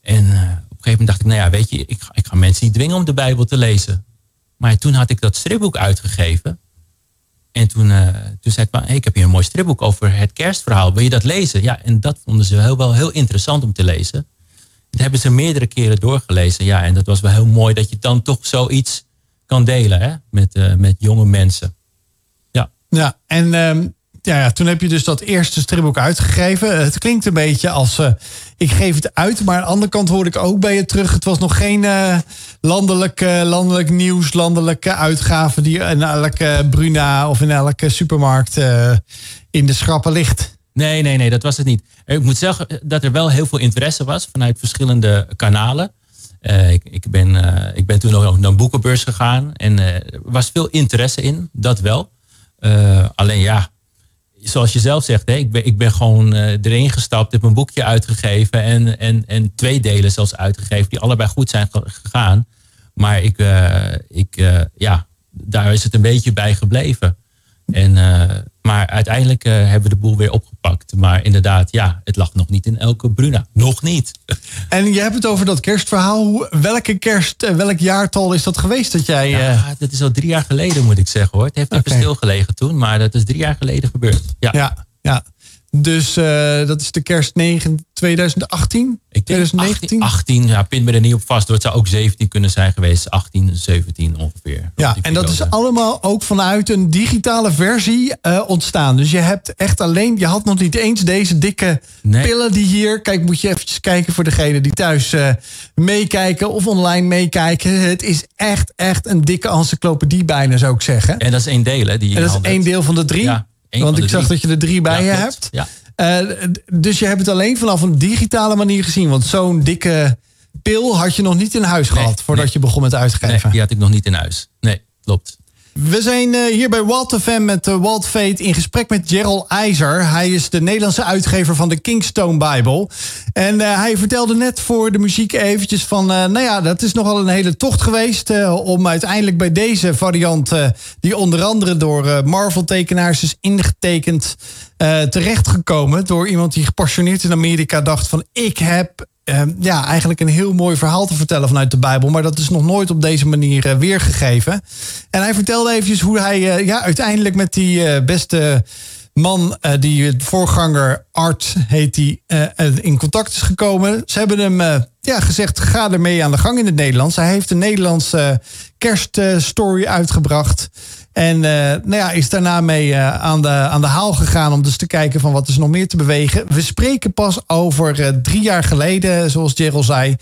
En op een gegeven moment dacht ik, nou ja, weet je, ik, ik ga mensen niet dwingen om de Bijbel te lezen. Maar toen had ik dat stripboek uitgegeven. En toen, uh, toen zei ik, hey, ik heb hier een mooi stripboek over het kerstverhaal. Wil je dat lezen? Ja, en dat vonden ze heel, wel heel interessant om te lezen. Dat hebben ze meerdere keren doorgelezen. Ja, en dat was wel heel mooi dat je dan toch zoiets kan delen hè? Met, uh, met jonge mensen. Ja, ja en um, ja, toen heb je dus dat eerste stripboek uitgegeven. Het klinkt een beetje als uh, ik geef het uit, maar aan de andere kant hoorde ik ook bij je terug. Het was nog geen uh, landelijk, uh, landelijk nieuws, landelijke uitgave die in elke Bruna of in elke supermarkt in de schrappen ligt. Nee, nee, nee, dat was het niet. Ik moet zeggen dat er wel heel veel interesse was vanuit verschillende kanalen. ik, ik, ben, ik ben toen nog naar een boekenbeurs gegaan en er was veel interesse in, dat wel. alleen ja, zoals je zelf zegt, hè, ik, ben, ik ben gewoon uh, erin gestapt, heb een boekje uitgegeven en, en, en twee delen zelfs uitgegeven, die allebei goed zijn gegaan. Maar ik, uh, ik, uh, ja, daar is het een beetje bij gebleven. En, maar uiteindelijk hebben we de boel weer opgepakt. Maar inderdaad, ja, het lag nog niet in elke Bruna. Nog niet. En je hebt het over dat kerstverhaal. Welke kerst, welk jaartal is dat geweest dat jij... Ja, dat is al drie jaar geleden moet ik zeggen hoor. Het heeft even okay. stilgelegen toen, maar dat is drie jaar geleden gebeurd. Ja, ja. ja. Dus uh, dat is de kerst 9, 2018? Ik 2019? 18, 18, ja, pin me er niet op vast. Het zou ook 17 kunnen zijn geweest. 18, 17 ongeveer. Ja, en dat is allemaal ook vanuit een digitale versie uh, ontstaan. Dus je hebt echt alleen, je had nog niet eens deze dikke nee. pillen die hier. Kijk, moet je eventjes kijken voor degene die thuis uh, meekijken of online meekijken. Het is echt, echt een dikke encyclopedie bijna, zou ik zeggen. En dat is één deel, hè? Die en dat is één deel van de drie. Ja. Eén Want ik zag dat je er drie bij je hebt. Ja. Uh, dus je hebt het alleen vanaf een digitale manier gezien. Want zo'n dikke pil had je nog niet in huis nee, gehad voordat nee. je begon met uitgeven. Nee, die had ik nog niet in huis. Nee, klopt. We zijn uh, hier bij Walt FM met uh, Walt Veet in gesprek met Gerald IJzer. Hij is de Nederlandse uitgever van de Kingstone Bible. En uh, hij vertelde net voor de muziek eventjes van... nou ja, dat is nogal een hele tocht geweest... om uiteindelijk bij deze variant... die onder andere door Marvel-tekenaars is ingetekend... terechtgekomen door iemand die gepassioneerd in Amerika dacht van... ik heb uh, ja, eigenlijk een heel mooi verhaal te vertellen vanuit de Bijbel. Maar dat is nog nooit op deze manier uh, weergegeven. En hij vertelde eventjes hoe hij uh, ja, uiteindelijk met die beste man, die voorganger Art heet die, in contact is gekomen. Ze hebben hem ja, gezegd, ga ermee aan de gang in het Nederlands. Hij heeft een Nederlandse kerststory uitgebracht. En uh, nou ja, is daarna mee uh, aan, de, aan de haal gegaan om dus te kijken van wat is nog meer te bewegen. We spreken pas over uh, drie jaar geleden, zoals Gerald zei,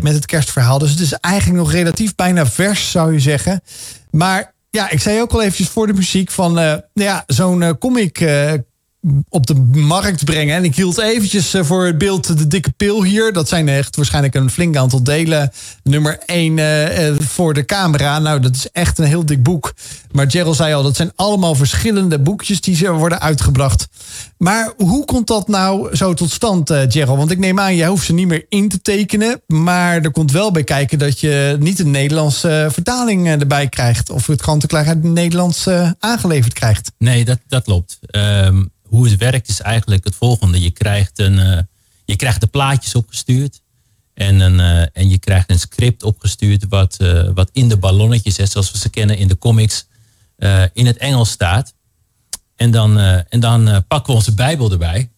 met het kerstverhaal. Dus het is eigenlijk nog relatief bijna vers, zou je zeggen. Maar ja, ik zei ook al eventjes voor de muziek van, nou ja, zo'n comic op de markt brengen. En ik hield eventjes eh, voor het beeld de dikke pil hier. Dat zijn echt waarschijnlijk een flink aantal delen. Nummer 1 uh, voor de camera. Nou, dat is echt een heel dik boek. Maar Gerald zei al, dat zijn allemaal verschillende boekjes die ze worden uitgebracht. Maar hoe komt dat nou zo tot stand, uh, Gerald? Want ik neem aan, jij hoeft ze niet meer in te tekenen. Maar er komt wel bij kijken dat je niet een Nederlandse vertaling erbij krijgt. Of het kant-en-klaar uit het Nederlands aangeleverd krijgt. Nee, dat, dat klopt. Um hoe het werkt is eigenlijk het volgende. Je krijgt, een, uh, je krijgt de plaatjes opgestuurd. En, een, uh, en je krijgt een script opgestuurd wat, uh, wat in de ballonnetjes, zoals we ze kennen in de comics, in het Engels staat. En dan, en dan pakken we onze Bijbel erbij.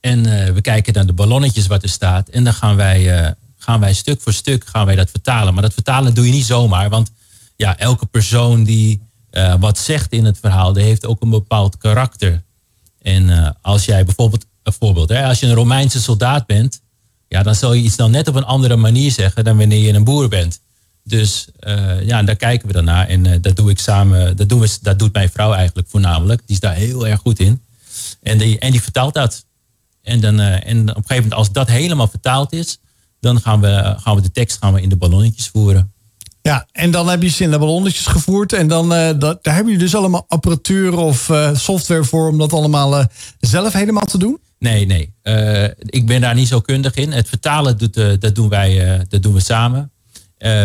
En we kijken naar de ballonnetjes wat er staat. En dan gaan wij, gaan wij stuk voor stuk gaan wij dat vertalen. Maar dat vertalen doe je niet zomaar. Want ja, elke persoon die wat zegt in het verhaal, die heeft ook een bepaald karakter. En uh, als jij bijvoorbeeld, een voorbeeld, hè, als je een Romeinse soldaat bent, ja, dan zal je iets dan net op een andere manier zeggen dan wanneer je een boer bent. Dus uh, ja, daar kijken we dan naar. En uh, dat doe ik samen, dat, doen we, dat doet mijn vrouw eigenlijk voornamelijk. Die is daar heel erg goed in. En die, en die vertaalt dat. En, dan, en op een gegeven moment, als dat helemaal vertaald is, dan gaan we, gaan we de tekst gaan we in de ballonnetjes voeren. Ja, en dan heb je ze in de ballonnetjes gevoerd. En dan uh, dat, daar hebben jullie dus allemaal apparatuur of uh, software voor om dat allemaal uh, zelf helemaal te doen? Nee, nee. ik ben daar niet zo kundig in. Het vertalen doet, dat, doen wij, dat doen we samen.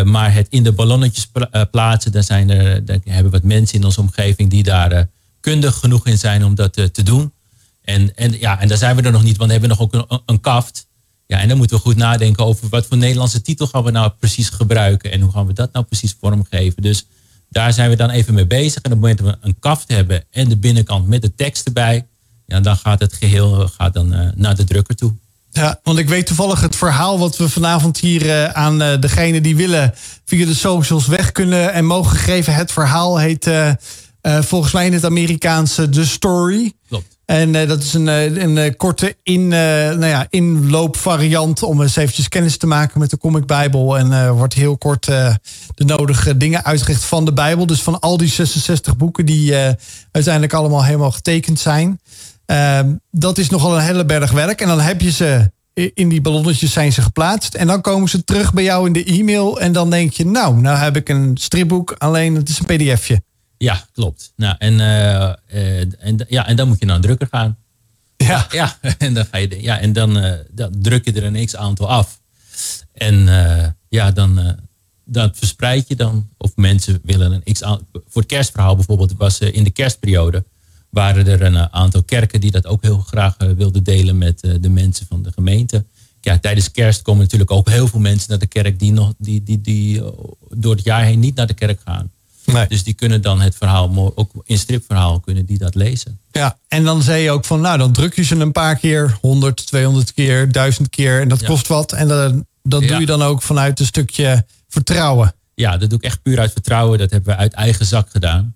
maar het in de ballonnetjes plaatsen, daar, zijn er, daar hebben we wat mensen in onze omgeving die daar kundig genoeg in zijn om dat te doen. En, en, ja, en daar zijn we er nog niet, want we hebben nog ook een, een kaft. Ja, en dan moeten we goed nadenken over wat voor Nederlandse titel gaan we nou precies gebruiken. En hoe gaan we dat nou precies vormgeven. Dus daar zijn we dan even mee bezig. En op het moment dat we een kaft hebben en de binnenkant met de tekst erbij. Ja, dan gaat het geheel gaat dan, uh, naar de drukker toe. Ja, want ik weet toevallig het verhaal wat we vanavond hier uh, aan uh, degene die willen via de socials weg kunnen en mogen geven. Het verhaal heet volgens mij in het Amerikaanse The Story. Klopt. En uh, dat is een, een, een korte in, nou ja, inloopvariant om eens eventjes kennis te maken met de Comic Bijbel. En wordt heel kort de nodige dingen uitgericht van de Bijbel. Dus van al die 66 boeken die uiteindelijk allemaal helemaal getekend zijn. Ehm, dat is nogal een hele berg werk. En dan heb je ze in die ballonnetjes zijn ze geplaatst. En dan komen ze terug bij jou in de e-mail. En dan denk je, nou, nou heb ik een stripboek, alleen het is een pdfje. Ja, klopt. Nou, en, uh, en, ja, en dan moet je naar een drukker gaan. Ja. Ja, en dan, ga je, ja, en dan, uh, dan druk je er een x-aantal af. En ja, dan, dat verspreid je dan. Of mensen willen een x aantal. Voor het kerstverhaal bijvoorbeeld was in de kerstperiode. Waren er een aantal kerken die dat ook heel graag wilden delen met de mensen van de gemeente. Ja, tijdens kerst komen natuurlijk ook heel veel mensen naar de kerk die, nog, die, die, die door het jaar heen niet naar de kerk gaan. Nee. Dus die kunnen dan het verhaal, ook in stripverhaal kunnen die dat lezen. Ja, en dan zei je ook van, nou dan druk je ze een paar keer, 100, 200 keer, 1000 keer en dat kost wat. En dat, dat doe je dan ook vanuit een stukje vertrouwen. Ja, dat doe ik echt puur uit vertrouwen. Dat hebben we uit eigen zak gedaan.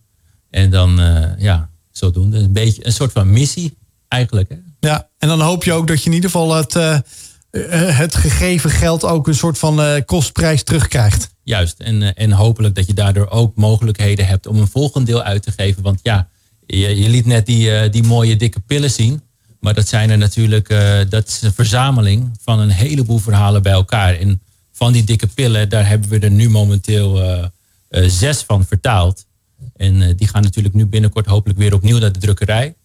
En dan, uh, ja, zodoende. Een beetje een soort van missie eigenlijk. Hè? Ja, en dan hoop je ook dat je in ieder geval het, uh, het gegeven geld ook een soort van uh, kostprijs terugkrijgt. Juist, en, eh, en hopelijk dat je daardoor ook mogelijkheden hebt om een volgend deel uit te geven. Want ja, je, je liet net die, uh, die mooie dikke pillen zien. Maar dat zijn er natuurlijk, uh, dat is een verzameling van een heleboel verhalen bij elkaar. En van die dikke pillen, daar hebben we er nu momenteel zes van vertaald. En die gaan natuurlijk nu binnenkort hopelijk weer opnieuw naar de drukkerij.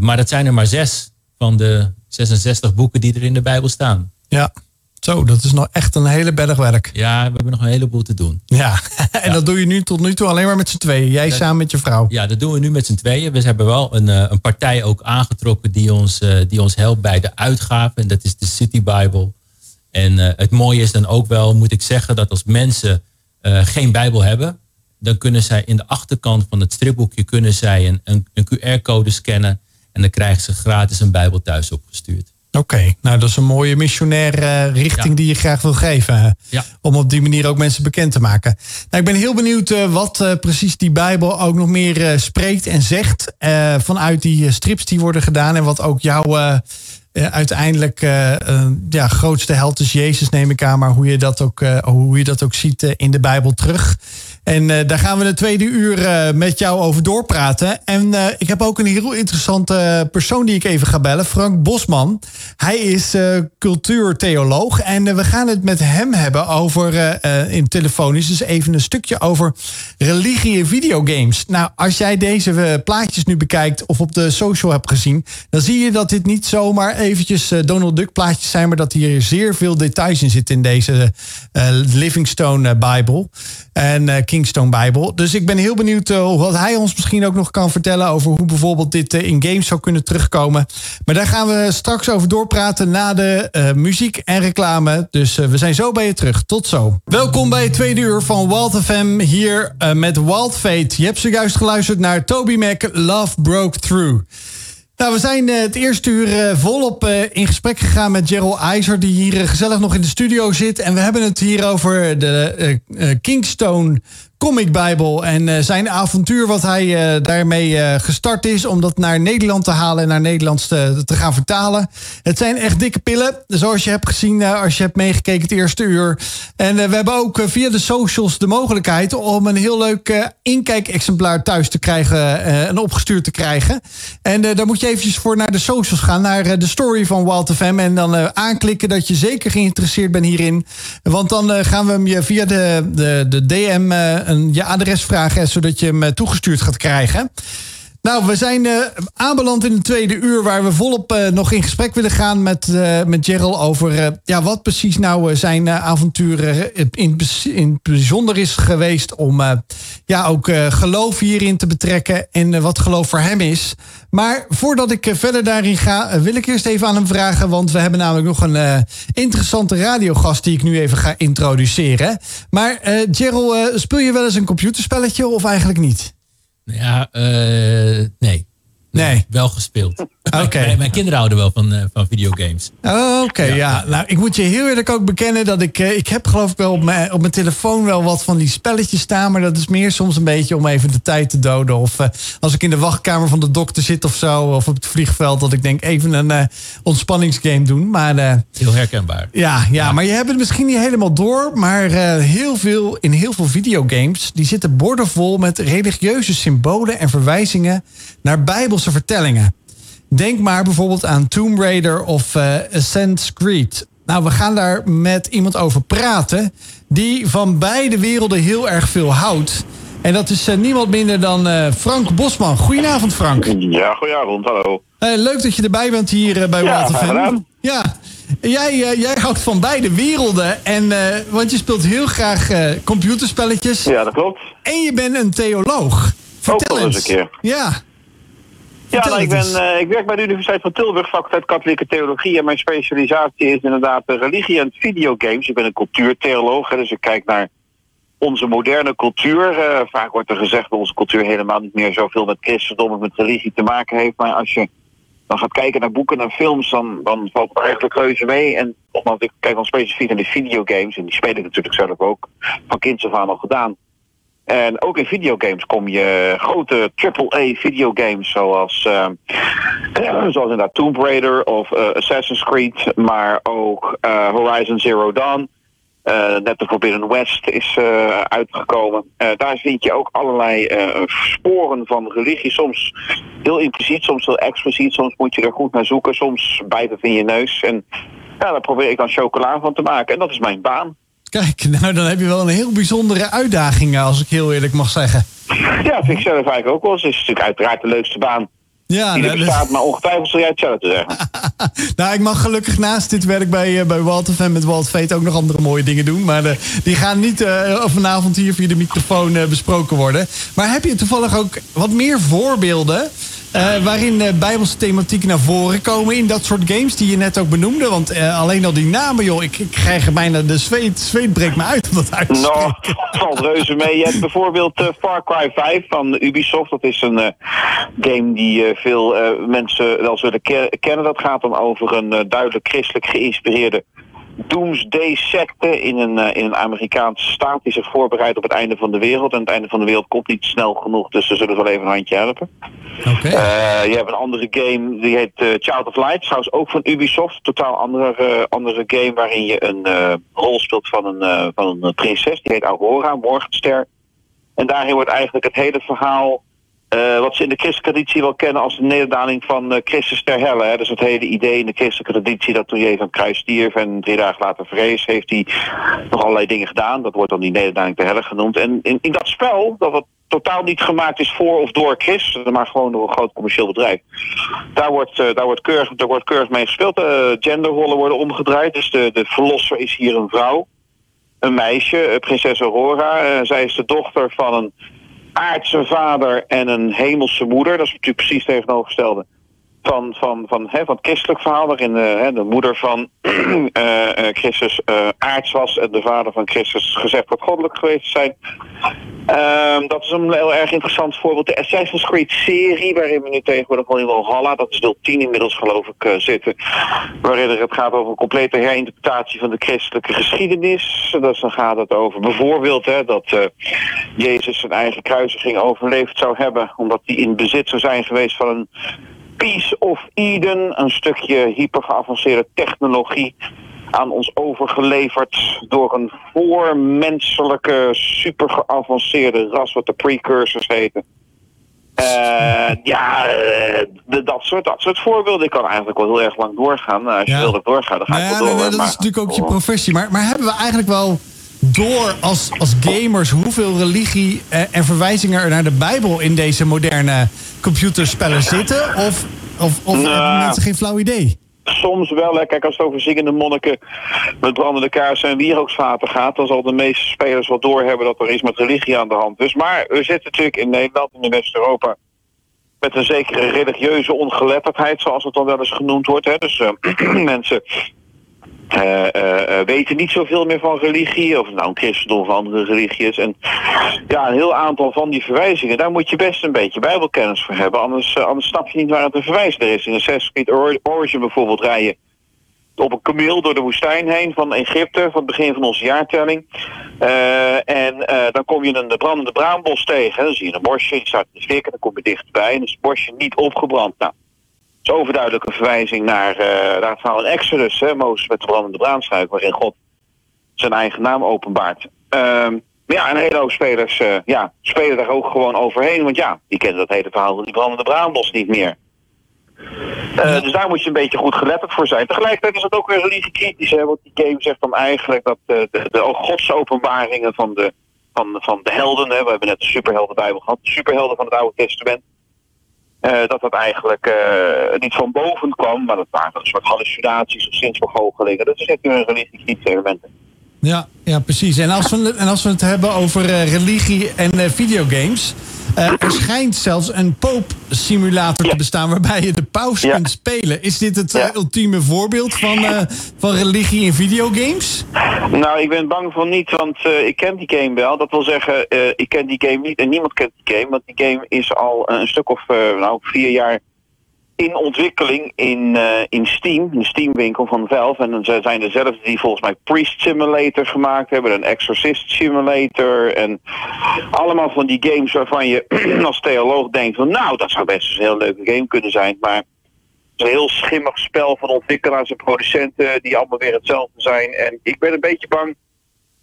maar dat zijn er maar zes van de 66 boeken die er in de Bijbel staan. Ja. Zo, dat is nog echt een hele berg werk. Ja, we hebben nog een heleboel te doen. Ja, en ja. dat doe je nu tot nu toe alleen maar met z'n tweeën. Jij dat, samen met je vrouw. Ja, dat doen we nu met z'n tweeën. We hebben wel een, een partij ook aangetrokken die ons, die ons helpt bij de uitgaven. En dat is de City Bible. En uh, het mooie is dan ook wel, moet ik zeggen, dat als mensen uh, geen Bijbel hebben, dan kunnen zij in de achterkant van het stripboekje kunnen zij een, een, een QR-code scannen. En dan krijgen ze gratis een Bijbel thuis opgestuurd. Oké, okay, nou dat is een mooie missionaire richting ja. die je graag wil geven. Ja. Om op die manier ook mensen bekend te maken. Nou, ik ben heel benieuwd uh, wat uh, precies die Bijbel ook nog meer spreekt en zegt. vanuit die strips die worden gedaan. En wat ook jouw uiteindelijk ja, grootste held is Jezus, neem ik aan. Maar hoe je dat ook, hoe je dat ook ziet in de Bijbel terug. En uh, daar gaan we de tweede uur uh, met jou over doorpraten. En uh, ik heb ook een heel interessante persoon die ik even ga bellen. Frank Bosman. Hij is cultuurtheoloog. En we gaan het met hem hebben over, in telefonisch, dus even een stukje over religie en videogames. Nou, als jij deze plaatjes nu bekijkt of op de social hebt gezien, dan zie je dat dit niet zomaar eventjes Donald Duck plaatjes zijn, maar dat hier zeer veel details in zitten in deze Livingstone Bible. En Kingstone Bijbel. Dus ik ben heel benieuwd wat hij ons misschien ook nog kan vertellen over hoe bijvoorbeeld dit in games zou kunnen terugkomen. Maar daar gaan we straks over doorpraten na de muziek en reclame. Dus we zijn zo bij je terug. Tot zo. Welkom bij het tweede uur van Wild FM hier met Wild Fate. Je hebt zojuist geluisterd naar Toby Mac, Love Broke Through. Nou, we zijn uh, het eerste uur uh, volop uh, in gesprek gegaan met Gerald IJzer, die hier gezellig nog in de studio zit. En we hebben het hier over de Kingstone Comic Bijbel. En zijn avontuur wat hij daarmee gestart is... om dat naar Nederland te halen en naar Nederlands te, te gaan vertalen. Het zijn echt dikke pillen, zoals je hebt gezien als je hebt meegekeken het eerste uur. En we hebben ook via de socials de mogelijkheid... om een heel leuk inkijkexemplaar thuis te krijgen en opgestuurd te krijgen. En daar moet je eventjes voor naar de socials gaan, naar de story van Wild FM... en dan aanklikken dat je zeker geïnteresseerd bent hierin. Want dan gaan we hem je via de, de, de DM eh, je adres vragen, zodat je hem uh, toegestuurd gaat krijgen. Nou, we zijn uh, aanbeland in het tweede uur waar we volop uh, nog in gesprek willen gaan met, uh, met Gerald over ja, wat precies nou zijn avonturen in, in bijzonder is geweest om ja, ook geloof hierin te betrekken en wat geloof voor hem is. Maar voordat ik verder daarin ga, wil ik eerst even aan hem vragen, want we hebben namelijk nog een interessante radiogast die ik nu even ga introduceren. Maar Gerald, speel je wel eens een computerspelletje of eigenlijk niet? Ja, uh, nee. Nee. Wel gespeeld. Oké. Mijn, mijn, kinderen houden wel van, uh, van videogames. Oké, okay, ja. ja. Nou, ik moet je heel eerlijk ook bekennen dat ik... Uh, ik heb geloof ik wel op mijn, op mijn telefoon wel wat van die spelletjes staan... maar dat is meer soms een beetje om even de tijd te doden. Of uh, als ik in de wachtkamer van de dokter zit of zo... of op het vliegveld, dat ik denk even een ontspanningsgame doen. Maar, heel herkenbaar. Ja, ja, ja, maar je hebt het misschien niet helemaal door... maar heel veel, in heel veel videogames... die zitten bordenvol met religieuze symbolen en verwijzingen... naar vertellingen. Denk maar bijvoorbeeld aan Tomb Raider of uh, Assassin's Creed. Nou, we gaan daar met iemand over praten die van beide werelden heel erg veel houdt. En dat is uh, niemand minder dan uh, Frank Bosman. Goedenavond, Frank. Ja, goedenavond, hallo. leuk dat je erbij bent hier bij ja, Waterfan. Ja, jij, jij houdt van beide werelden. En, want je speelt heel graag computerspelletjes. Ja, dat klopt. En je bent een theoloog. Vertel Ook eens. eens een keer. Ja. Ja, nou, ik, ben, uh, ik werk bij de Universiteit van Tilburg, faculteit katholieke theologie. En mijn specialisatie is inderdaad religie en videogames. Ik ben een cultuurtheoloog, dus ik kijk naar onze moderne cultuur. Uh, vaak wordt er gezegd dat onze cultuur helemaal niet meer zoveel met christendom of met religie te maken heeft. Maar als je dan gaat kijken naar boeken en films, dan, dan valt het eigenlijk reuze mee. En nogmaals, ik kijk dan specifiek naar de videogames. En die speel ik natuurlijk zelf ook van kinds af aan al gedaan. En ook in videogames kom je grote AAA videogames zoals, uh, zoals inderdaad Tomb Raider of uh, Assassin's Creed, maar ook uh, Horizon Zero Dawn. net de Forbidden West is uitgekomen. daar vind je ook allerlei sporen van religie. Soms heel impliciet, soms heel expliciet. Soms moet je er goed naar zoeken. Soms bijten in je neus. En ja, daar probeer ik dan chocola van te maken. En dat is mijn baan. Kijk, nou dan heb je wel een heel bijzondere uitdaging, als ik heel eerlijk mag zeggen. Ja, vind ik zelf eigenlijk ook wel. Het is natuurlijk uiteraard de leukste baan ja, die nou, bestaat, maar ongetwijfeld zul jij hetzelfde zeggen. nou, ik mag gelukkig naast dit werk bij, uh, bij Walt en met Walt Veet ook nog andere mooie dingen doen. Maar uh, die gaan niet uh, vanavond hier via de microfoon besproken worden. Maar heb je toevallig ook wat meer voorbeelden uh, waarin uh, bijbelse thematiek naar voren komen in dat soort games die je net ook benoemde. Want uh, alleen al die namen, joh, ik, ik krijg bijna de zweet, zweet breekt me uit om dat uit te Nou, valt reuze mee. Je hebt bijvoorbeeld Far Cry 5 van Ubisoft. Dat is een game die veel mensen wel zullen kennen. Dat gaat dan over een duidelijk christelijk geïnspireerde doomsday-secte in een, uh, in een Amerikaanse staat die zich voorbereidt op het einde van de wereld. En het einde van de wereld komt niet snel genoeg, dus ze zullen wel even een handje helpen. Okay. Uh, eh, je hebt een andere game, die heet uh, Child of Light, trouwens ook van Ubisoft. Totaal andere, andere game waarin je een rol speelt van een, van een prinses. Die heet Aurora, Morgenster. En daarin wordt eigenlijk het hele verhaal uh, wat ze in de christelijke traditie wel kennen als de nederdaling van uh, Christus ter helle. Hè. Dus het hele idee in de christelijke traditie dat toen Jezus aan het kruis stierf en drie dagen later vrees, heeft hij nog allerlei dingen gedaan. Dat wordt dan die nederdaling ter helle genoemd. En in, in dat spel, dat wat totaal niet gemaakt is voor of door Christus, maar gewoon door een groot commercieel bedrijf. Daar wordt, uh, daar wordt, keurig, daar wordt keurig mee gespeeld. genderrollen worden omgedraaid. Dus de, de verlosser is hier een vrouw. Een meisje, prinses Aurora. zij is de dochter van een aardse vader en een hemelse moeder. Dat is natuurlijk precies tegenovergestelde van, van, van, hè, het christelijk verhaal, waarin uh, de moeder van uh, Christus uh, aards was en de vader van Christus gezegd wordt goddelijk geweest zijn. Um, dat is een heel erg interessant voorbeeld. De Assassin's Creed serie, waarin we nu tegenwoordig al in Valhalla, dat is deel 10 inmiddels geloof ik, zitten. Waarin het gaat over een complete herinterpretatie van de christelijke geschiedenis. Dus dan gaat het over bijvoorbeeld hè, dat Jezus zijn eigen kruisiging overleefd zou hebben. Omdat hij in bezit zou zijn geweest van een Piece of Eden. Een stukje hypergeavanceerde technologie aan ons overgeleverd door een voormenselijke, super geavanceerde ras, wat de precursors heten. Uh, ja, de, dat, soort, dat soort voorbeelden. Ik kan eigenlijk wel heel erg lang doorgaan. als je wil dat doorgaan, dan ga ik nou wel door. dat is natuurlijk ook je professie. Maar, maar hebben we eigenlijk wel door als, als gamers hoeveel religie en verwijzingen er naar de Bijbel in deze moderne computerspellen zitten? Of, of, of nou, hebben mensen geen flauw idee? Soms wel. Hè. Kijk, als het over zingende monniken met brandende kaarsen en wierooksvaten gaat, dan zal de meeste spelers wel doorhebben dat er iets met religie aan de hand is. Maar we zitten natuurlijk in Nederland en in West-Europa met een zekere religieuze ongeletterdheid, zoals het dan wel eens genoemd wordt. Hè. Dus uh, mensen uh, uh, weten niet zoveel meer van religie, of nou een christendom of andere religies. En ja, een heel aantal van die verwijzingen, daar moet je best een beetje bijbelkennis voor hebben. Anders, anders snap je niet waar het een verwijs er is. In Assassin's Creed Origin bijvoorbeeld rijden op een kameel door de woestijn heen van Egypte, van het begin van onze jaartelling. en dan kom je een de brandende braambos tegen. Dan zie je een bosje, je staat in de fik en dan kom je dichtbij. En is het bosje niet opgebrand. Nou, is overduidelijk een verwijzing naar, naar het verhaal in Exodus, hè, Mozes met de brandende braamstruik, waarin God zijn eigen naam openbaart. Um, ja, een hele hoop spelers uh, ja, spelen daar ook gewoon overheen, want ja, die kennen dat hele verhaal van die brandende braambos niet meer. Uh, dus daar moet je een beetje goed geletterd voor zijn. Tegelijkertijd is het ook weer religiekritisch, hè, want die game zegt dan eigenlijk dat de, de, de godsopenbaringen van de, van, van de helden, hè, we hebben net de superheldenbijbel gehad, de superhelden van het Oude Testament, uh, dat dat eigenlijk uh, niet van boven kwam, maar dat waren een soort hallucinaties of zinsverhogelingen. Dat is echt een religie elementen. Ja, ja, precies. En als we, en als we het hebben over uh, religie en videogames. er schijnt zelfs een Pope-simulator ja. te bestaan waarbij je de paus ja. kunt spelen. Is dit het ja. ultieme voorbeeld van, van religie in videogames? Nou, ik ben bang van niet, want uh, ik ken die game wel. Dat wil zeggen, uh, ik ken die game niet en niemand kent die game. Want die game is al een stuk of uh, nou, vier jaar in ontwikkeling in, in Steam. De Steam-winkel van Valve. En dan zijn dezelfde die volgens mij Priest Simulator gemaakt hebben. Een Exorcist Simulator. En allemaal van die games waarvan je als theoloog denkt van... nou, dat zou best een heel leuke game kunnen zijn. Maar een heel schimmig spel van ontwikkelaars en producenten die allemaal weer hetzelfde zijn. En ik ben een beetje bang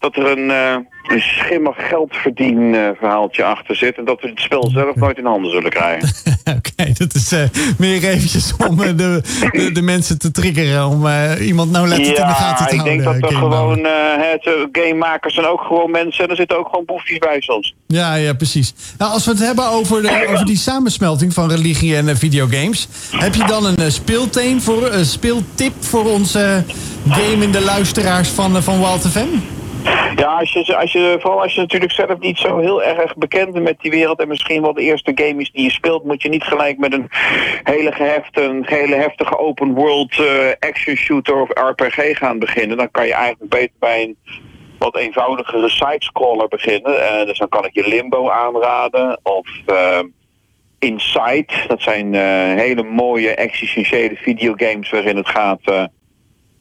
dat er een, uh, een schimmig geldverdien uh, verhaaltje achter zit. En dat we het spel zelf nooit in handen zullen krijgen. Oké, okay, dat is uh, meer eventjes om de, de, de, mensen te triggeren. Om iemand nou letterlijk ja, in de gaten te houden. ik denk dat er gewoon, het, gamemakers zijn ook gewoon mensen. En er zitten ook gewoon boefjes bij soms. Ja, ja, precies. Nou, als we het hebben over, de, over die samensmelting van religie en videogames. Heb je dan een speelteen voor, speeltip voor onze gamende luisteraars van, van Wild FM? Ja, als je, als je, vooral als je natuurlijk zelf niet zo heel erg bekend bent met die wereld en misschien wel de eerste game is die je speelt, moet je niet gelijk met een hele gehefte, een hele heftige open world uh, action shooter of RPG gaan beginnen. Dan kan je eigenlijk beter bij een wat eenvoudigere sidescroller beginnen. Uh, dus dan kan ik je Limbo aanraden of uh, Inside. Dat zijn hele mooie existentiële videogames waarin het gaat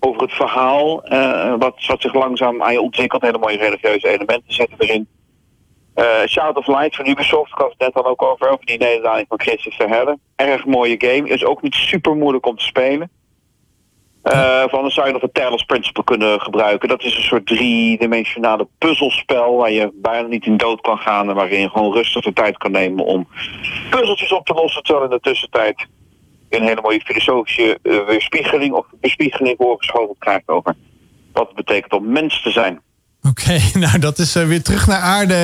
over het verhaal, uh, wat, zich langzaam aan je ontwikkelt. Hele mooie religieuze elementen zetten erin. Uh, Shout of Light van Ubisoft, ik had het net al ook over, over die nederlating van Christus Verhellen. Erg mooie game, is ook niet super moeilijk om te spelen. Uh, van dan zou je nog het Principle kunnen gebruiken. Dat is een soort driedimensionale puzzelspel waar je bijna niet in dood kan gaan en waarin je gewoon rustig de tijd kan nemen om puzzeltjes op te lossen, terwijl in de tussentijd een hele mooie filosofische uh, weerspiegeling of bespiegeling voorgeschoten krijgt over wat het betekent om mens te zijn. Oké, okay, nou dat is uh, weer terug naar aarde,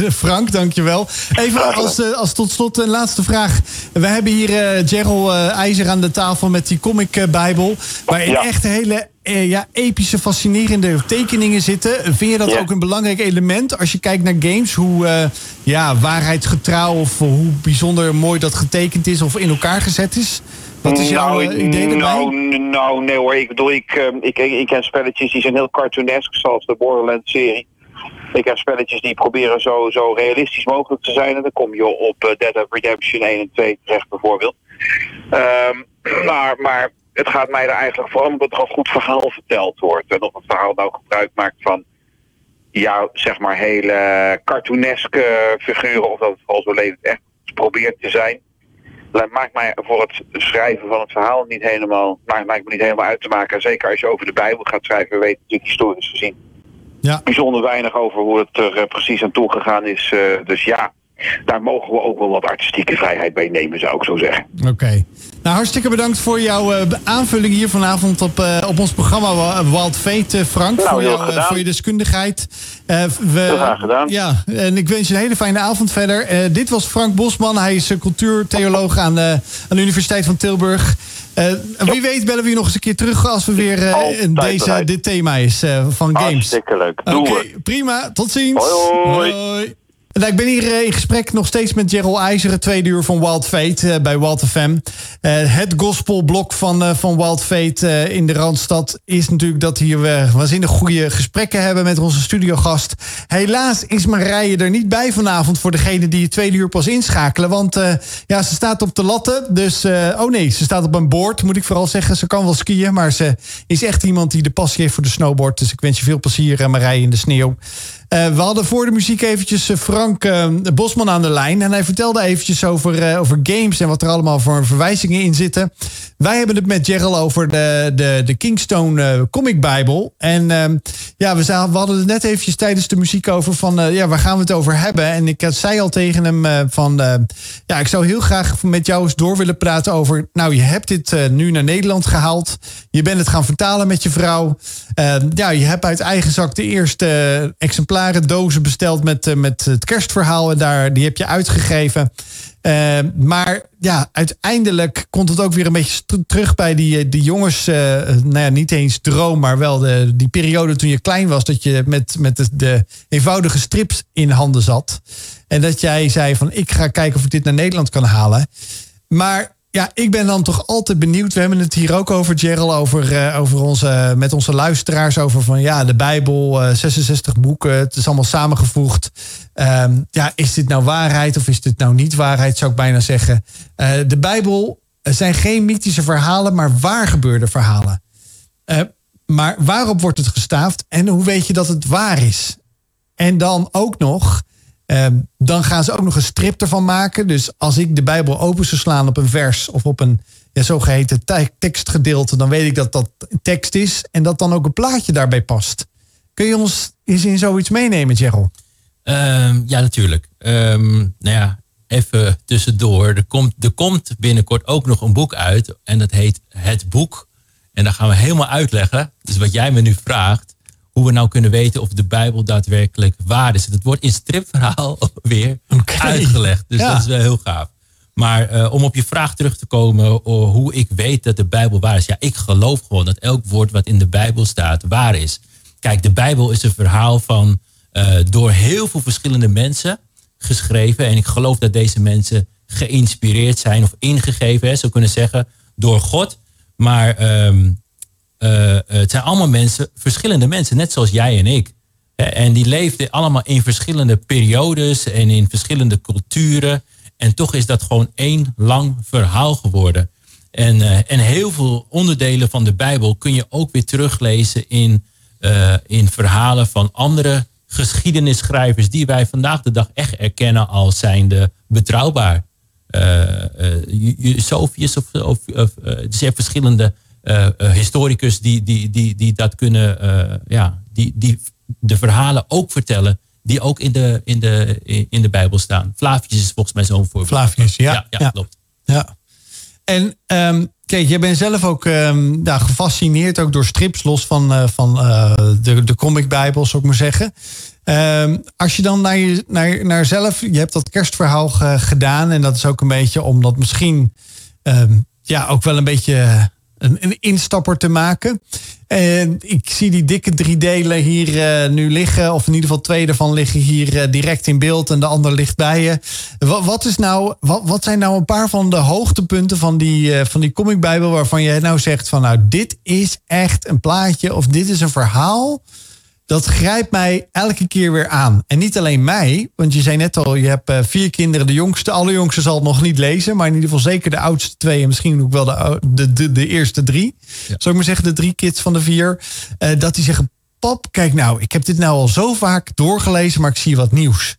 uh, Frank, dankjewel. Even als, uh, als tot slot een laatste vraag. We hebben hier Gerald IJzer aan de tafel met die comic-bijbel... waarin ja. echt hele ja, epische, fascinerende tekeningen zitten. Vind je dat ja. ook een belangrijk element als je kijkt naar games? Hoe ja, waarheidsgetrouw of hoe bijzonder mooi dat getekend is of in elkaar gezet is? Wat is jouw nou, idee erbij? Nou, nou, nee hoor. Ik bedoel, ik, ik, ik, ik ken spelletjes die zijn heel cartoonesk, zoals de Borderlands-serie. Ik heb spelletjes die proberen zo, zo realistisch mogelijk te zijn. En dan kom je op Dead of Redemption 1 en 2 terecht bijvoorbeeld. Um, maar, maar het gaat mij er eigenlijk vooral om dat er een goed verhaal verteld wordt. En of het verhaal nou gebruik maakt van ja, zeg maar hele cartooneske figuren. Of dat het we leven echt probeert te zijn. Dat maakt mij voor het schrijven van het verhaal niet helemaal, maakt, maakt me niet helemaal uit te maken. Zeker als je over de Bijbel gaat schrijven, weet je natuurlijk historisch gezien ja. bijzonder weinig over hoe het er eh, precies aan toe gegaan is. Uh, dus ja, daar mogen we ook wel wat artistieke vrijheid bij nemen, zou ik zo zeggen. Oké. Nou, hartstikke bedankt voor jouw uh, aanvulling hier vanavond op, uh, op ons programma Wild Fate, Frank. Nou, voor, jou, voor je deskundigheid. we, heel graag gedaan. Ja, en ik wens je een hele fijne avond verder. dit was Frank Bosman. Hij is cultuurtheoloog aan, aan de Universiteit van Tilburg. wie weet bellen we hier nog eens een keer terug als we weer deze, dit thema is van games. Hartstikke leuk. Oké, prima. Tot ziens. hoi. hoi. Nou, ik ben hier eh, in gesprek nog steeds met Gerald IJzeren, tweede uur van Wild Fate uh, bij Wild FM. Uh, het gospelblok van, van Wild Fate in de Randstad is natuurlijk dat hier we waanzinnig goede gesprekken hebben met onze studiogast. Helaas is Marije er niet bij vanavond voor degene die het tweede uur pas inschakelen. Want ja, ze staat op de latten. Dus, oh nee, ze staat op een boord, moet ik vooral zeggen. Ze kan wel skiën, maar ze is echt iemand die de passie heeft voor de snowboard. Dus ik wens je veel plezier, Marije, in de sneeuw. Uh, we hadden voor de muziek eventjes eh, Frank uh, Bosman aan de lijn. En hij vertelde eventjes over, over games en wat er allemaal voor verwijzingen in zitten. Wij hebben het met Gerald over de, de, de Kingstone Comic Bible. En ehm, ja, we, zagen, we hadden het net eventjes tijdens de muziek over van... ja, waar gaan we het over hebben? En ik zei al tegen hem van... ja, ik zou heel graag met jou eens door willen praten over... Nou, je hebt dit nu naar Nederland gehaald. Je bent het gaan vertalen met je vrouw. Ja, je hebt uit eigen zak de eerste exemplaar dozen besteld met, uh, met het kerstverhaal. En daar, die heb je uitgegeven. Uh, maar ja, uiteindelijk komt het ook weer een beetje terug bij die, eh, die jongens. Uh, nou ja, niet eens droom, maar wel de, die periode toen je klein was. Dat je met, met de, de eenvoudige strips in handen zat. En dat jij zei van ik ga kijken of ik dit naar Nederland kan halen. Maar ja, ik ben dan toch altijd benieuwd. We hebben het hier ook over, Gerald, over, uh, over onze, met onze luisteraars. Over van ja, de Bijbel, uh, 66 boeken. Het is allemaal samengevoegd. Um, ja, is dit nou waarheid of is dit nou niet waarheid, zou ik bijna zeggen. De Bijbel zijn geen mythische verhalen, maar waar gebeurde verhalen. Maar waarop wordt het gestaafd en hoe weet je dat het waar is? En dan ook nog, Ehm, dan gaan ze ook nog een strip ervan maken. Dus als ik de Bijbel open zou slaan op een vers of op een ja, zogeheten tekstgedeelte, dan weet ik dat dat tekst is en dat dan ook een plaatje daarbij past. Kun je ons eens in zoiets meenemen, Gerald? Um, ja, natuurlijk. Um, nou ja, even tussendoor. Er komt, er komt binnenkort ook nog een boek uit en dat heet Het Boek. En dan gaan we helemaal uitleggen. Dus wat jij me nu vraagt, hoe we nou kunnen weten of de Bijbel daadwerkelijk waar is. Het wordt in stripverhaal weer uitgelegd. Dus dat is wel heel gaaf. Maar uh, om op je vraag terug te komen, hoe ik weet dat de Bijbel waar is. Ja, ik geloof gewoon dat elk woord wat in de Bijbel staat waar is. Kijk, de Bijbel is een verhaal van uh, door heel veel verschillende mensen geschreven. En ik geloof dat deze mensen geïnspireerd zijn of ingegeven, hè, zo kunnen zeggen, door God. Maar um, uh, het zijn allemaal mensen, verschillende mensen, net zoals jij en ik. En die leefden allemaal in verschillende periodes en in verschillende culturen. En toch is dat gewoon één lang verhaal geworden. En, uh, en heel veel onderdelen van de Bijbel kun je ook weer teruglezen in, uh, in verhalen van andere geschiedenisschrijvers die wij vandaag de dag echt erkennen als zijnde betrouwbaar. Sofius of, of, of er zijn verschillende uh, historicus die, die, die, die dat kunnen, uh, ja, die, die de verhalen ook vertellen die ook in de, in de, in de Bijbel staan. Flavius is volgens mij zo'n voorbeeld. Flavius, ja. Ja, ja, klopt. Ja. En um, kijk, jij bent zelf ook um, ja, gefascineerd ook door strips, los van, uh, van uh, de, de comic Bijbel, zou ik maar zeggen. Um, als je dan naar, je, naar, naar zelf, je hebt dat kerstverhaal gedaan en dat is ook een beetje omdat misschien ja, ook wel een beetje een, instapper te maken. En ik zie die dikke drie delen hier uh, nu liggen. Of in ieder geval twee ervan liggen hier uh, direct in beeld. En de ander ligt bij je. Wat, wat, is nou, wat, wat zijn nou een paar van de hoogtepunten van die, uh, van die comicbijbel... waarvan je nou zegt van nou dit is echt een plaatje of dit is een verhaal... dat grijpt mij elke keer weer aan. En niet alleen mij, want je zei net al, je hebt uh, vier kinderen. De jongste, allerjongste zal het nog niet lezen, maar in ieder geval zeker de oudste twee en misschien ook wel de, de, de, de eerste drie. Ja. Zou ik maar zeggen, de drie kids van de vier. Uh, dat die zeggen, pap, kijk nou, ik heb dit nou al zo vaak doorgelezen, maar ik zie wat nieuws.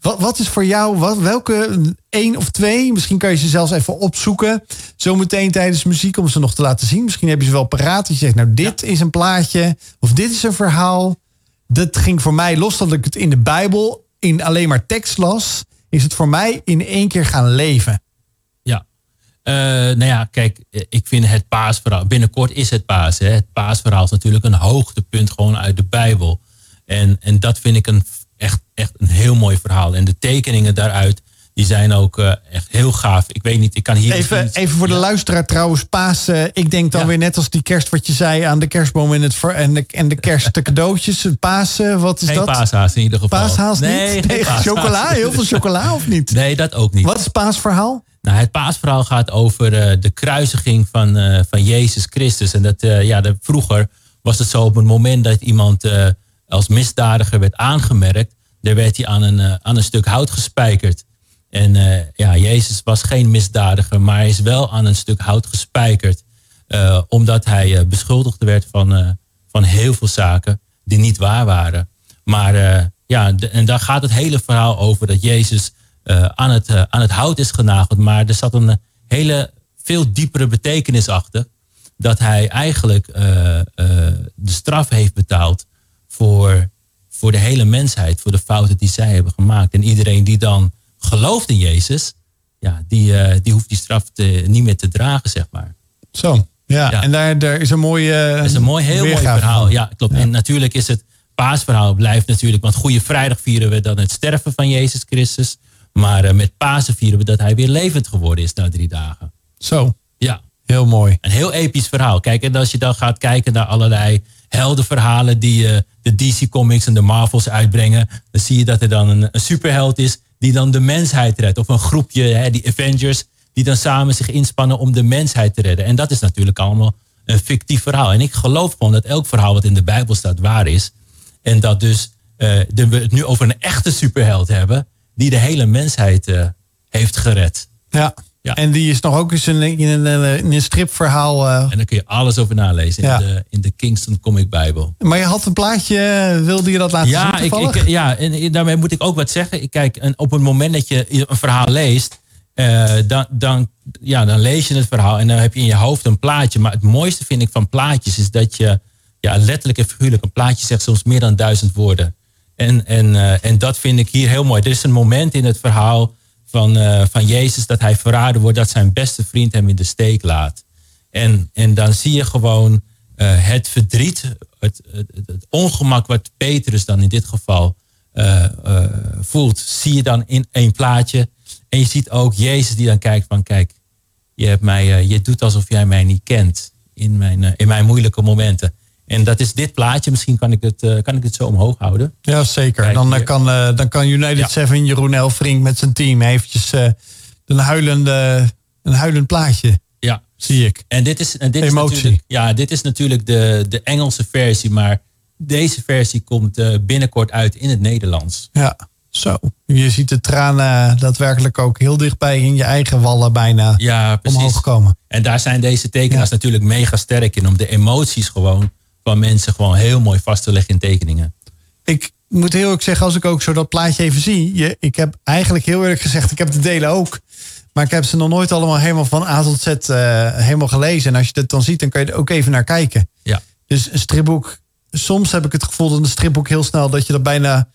Wat, wat is voor jou, wat, welke één of twee, misschien kan je ze zelfs even opzoeken, zometeen tijdens muziek om ze nog te laten zien. Misschien heb je ze wel paraat. Je zegt, nou, dit is een plaatje, of dit is een verhaal. Dat ging voor mij, los dat ik het in de Bijbel in alleen maar tekst las, is het voor mij in één keer gaan leven. Ja. Uh, nou ja, kijk, ik vind het paasverhaal, binnenkort is het paas. Hè. Het paasverhaal is natuurlijk een hoogtepunt gewoon uit de Bijbel. En, en dat vind ik een echt, echt een heel mooi verhaal. En de tekeningen daaruit, die zijn ook uh, echt heel gaaf. Ik weet niet, ik kan hier... Even, even voor de luisteraar trouwens, paas. Uh, ik denk dan ja. weer net als die kerst wat je zei aan de kerstboom en, het ver, en, de, en de kerst, de cadeautjes. Paas, uh, wat is Geen dat? paashaas in ieder geval. Paashaas nee, niet? Nee, chocola? Heel veel chocola of niet? Nee, dat ook niet. Wat is het paasverhaal? Nou, het paasverhaal gaat over de kruisiging van, van Jezus Christus. En dat, ja, de, vroeger was het zo op het moment dat iemand als misdadiger werd aangemerkt daar werd hij aan een, uh, aan een stuk hout gespijkerd. En uh, ja, Jezus was geen misdadiger, maar hij is wel aan een stuk hout gespijkerd. Uh, omdat hij beschuldigd werd van, van heel veel zaken die niet waar waren. Maar ja, en daar gaat het hele verhaal over dat Jezus aan, het, aan het hout is genageld. Maar er zat een hele veel diepere betekenis achter. Dat hij eigenlijk de straf heeft betaald voor voor de hele mensheid, voor de fouten die zij hebben gemaakt. En iedereen die dan gelooft in Jezus, ja, die, uh, die hoeft die straf te, niet meer te dragen, zeg maar. Zo, ja. ja. En daar, daar is een mooie. Uh, is een mooi, heel mooi verhaal. Van. Ja, klopt. Ja. En natuurlijk is het paasverhaal blijft natuurlijk, want Goede Vrijdag vieren we dan het sterven van Jezus Christus. Maar uh, met Pasen vieren we dat hij weer levend geworden is na drie dagen. Zo. Ja. Heel mooi. Een heel episch verhaal. Kijk, en als je dan gaat kijken naar allerlei heldenverhalen die uh, de DC Comics en de Marvels uitbrengen, dan zie je dat er dan een, superheld is die dan de mensheid redt. Of een groepje, hè, die Avengers, die dan samen zich inspannen om de mensheid te redden. En dat is natuurlijk allemaal een fictief verhaal. En ik geloof gewoon dat elk verhaal wat in de Bijbel staat waar is. En dat dus uh, we het nu over een echte superheld hebben die de hele mensheid uh, heeft gered. Ja. Ja. En die is nog ook eens in, in, een, in een stripverhaal. Uh... En daar kun je alles over nalezen ja. in, de, in de Kingston Comic Bible. Maar je had een plaatje, wilde je dat laten ja, zien? Ik, ik, ja, en daarmee moet ik ook wat zeggen. Ik kijk, en op het moment dat je een verhaal leest, uh, dan, dan, ja, dan lees je het verhaal en dan heb je in je hoofd een plaatje. Maar het mooiste vind ik van plaatjes is dat je ja, letterlijk en figuurlijk een plaatje zegt soms meer dan duizend woorden. En, en, uh, en dat vind ik hier heel mooi. Er is een moment in het verhaal van, uh, van Jezus dat hij verraden wordt dat zijn beste vriend hem in de steek laat. En, en dan zie je gewoon uh, het verdriet, het, het, het, ongemak wat Petrus dan in dit geval uh, voelt, zie je dan in één plaatje. En je ziet ook Jezus die dan kijkt van kijk, je, hebt mij, je doet alsof jij mij niet kent in mijn, in mijn moeilijke momenten. En dat is dit plaatje. Misschien kan ik het, uh, kan ik het zo omhoog houden. Ja, zeker. Kijk, dan, uh, kan, uh, dan kan United ja. 7 Jeroen Elfrink met zijn team eventjes een, huilende, een huilend plaatje. Ja. Zie ik. En dit is, en dit is natuurlijk, ja, dit is natuurlijk de, de Engelse versie. Maar deze versie komt binnenkort uit in het Nederlands. Ja, zo. Je ziet de tranen daadwerkelijk ook heel dichtbij in je eigen wallen bijna ja, precies. omhoog komen. En daar zijn deze tekenaars ja. natuurlijk mega sterk in. Om de emoties gewoon van mensen gewoon heel mooi vast te leggen in tekeningen. Ik moet heel eerlijk zeggen, als ik ook zo dat plaatje even zie. Je, ik heb eigenlijk heel eerlijk gezegd, ik heb de delen ook. Maar ik heb ze nog nooit allemaal helemaal van A tot Z uh, helemaal gelezen. En als je dat dan ziet, dan kan je er ook even naar kijken. Ja. Dus een stripboek, soms heb ik het gevoel dat een stripboek heel snel, dat je er bijna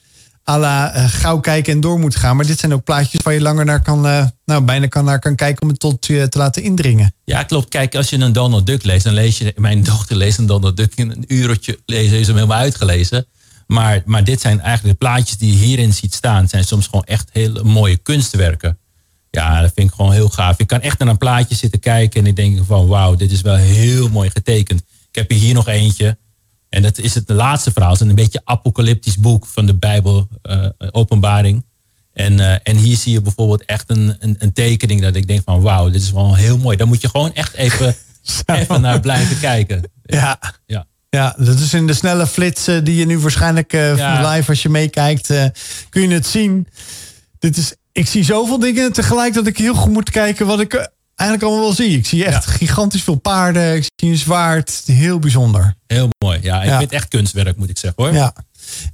à la uh, gauw kijken en door moet gaan. Maar dit zijn ook plaatjes waar je langer naar kan, uh, nou, bijna kan naar kan kijken om het tot je te laten indringen. Ja, klopt. Kijk, als je een Donald Duck leest, dan lees je, mijn dochter leest een Donald Duck in een uurtje lezen, is hem helemaal uitgelezen. Maar, maar dit zijn eigenlijk de plaatjes die je hierin ziet staan, zijn soms gewoon echt hele mooie kunstwerken. Ja, dat vind ik gewoon heel gaaf. Ik kan echt naar een plaatje zitten kijken en ik denk van wauw, dit is wel heel mooi getekend. Ik heb hier nog eentje. En dat is het laatste verhaal. Het is een beetje apocalyptisch boek van de Bijbel, uh, openbaring. En, uh, en hier zie je bijvoorbeeld echt een, een, een, tekening dat ik denk van wauw, dit is wel heel mooi. Daar moet je gewoon echt even, even naar blijven kijken. Ja. ja. Ja, dat is in de snelle flitsen die je nu waarschijnlijk uh, live als je meekijkt, uh, kun je het zien. Dit is, ik zie zoveel dingen tegelijk dat ik heel goed moet kijken wat ik eigenlijk allemaal wel zie. Ik zie echt gigantisch veel paarden. Ik zie een zwaard. Heel bijzonder. Heel mooi. Ja, ik vind het echt kunstwerk, moet ik zeggen hoor. Ja.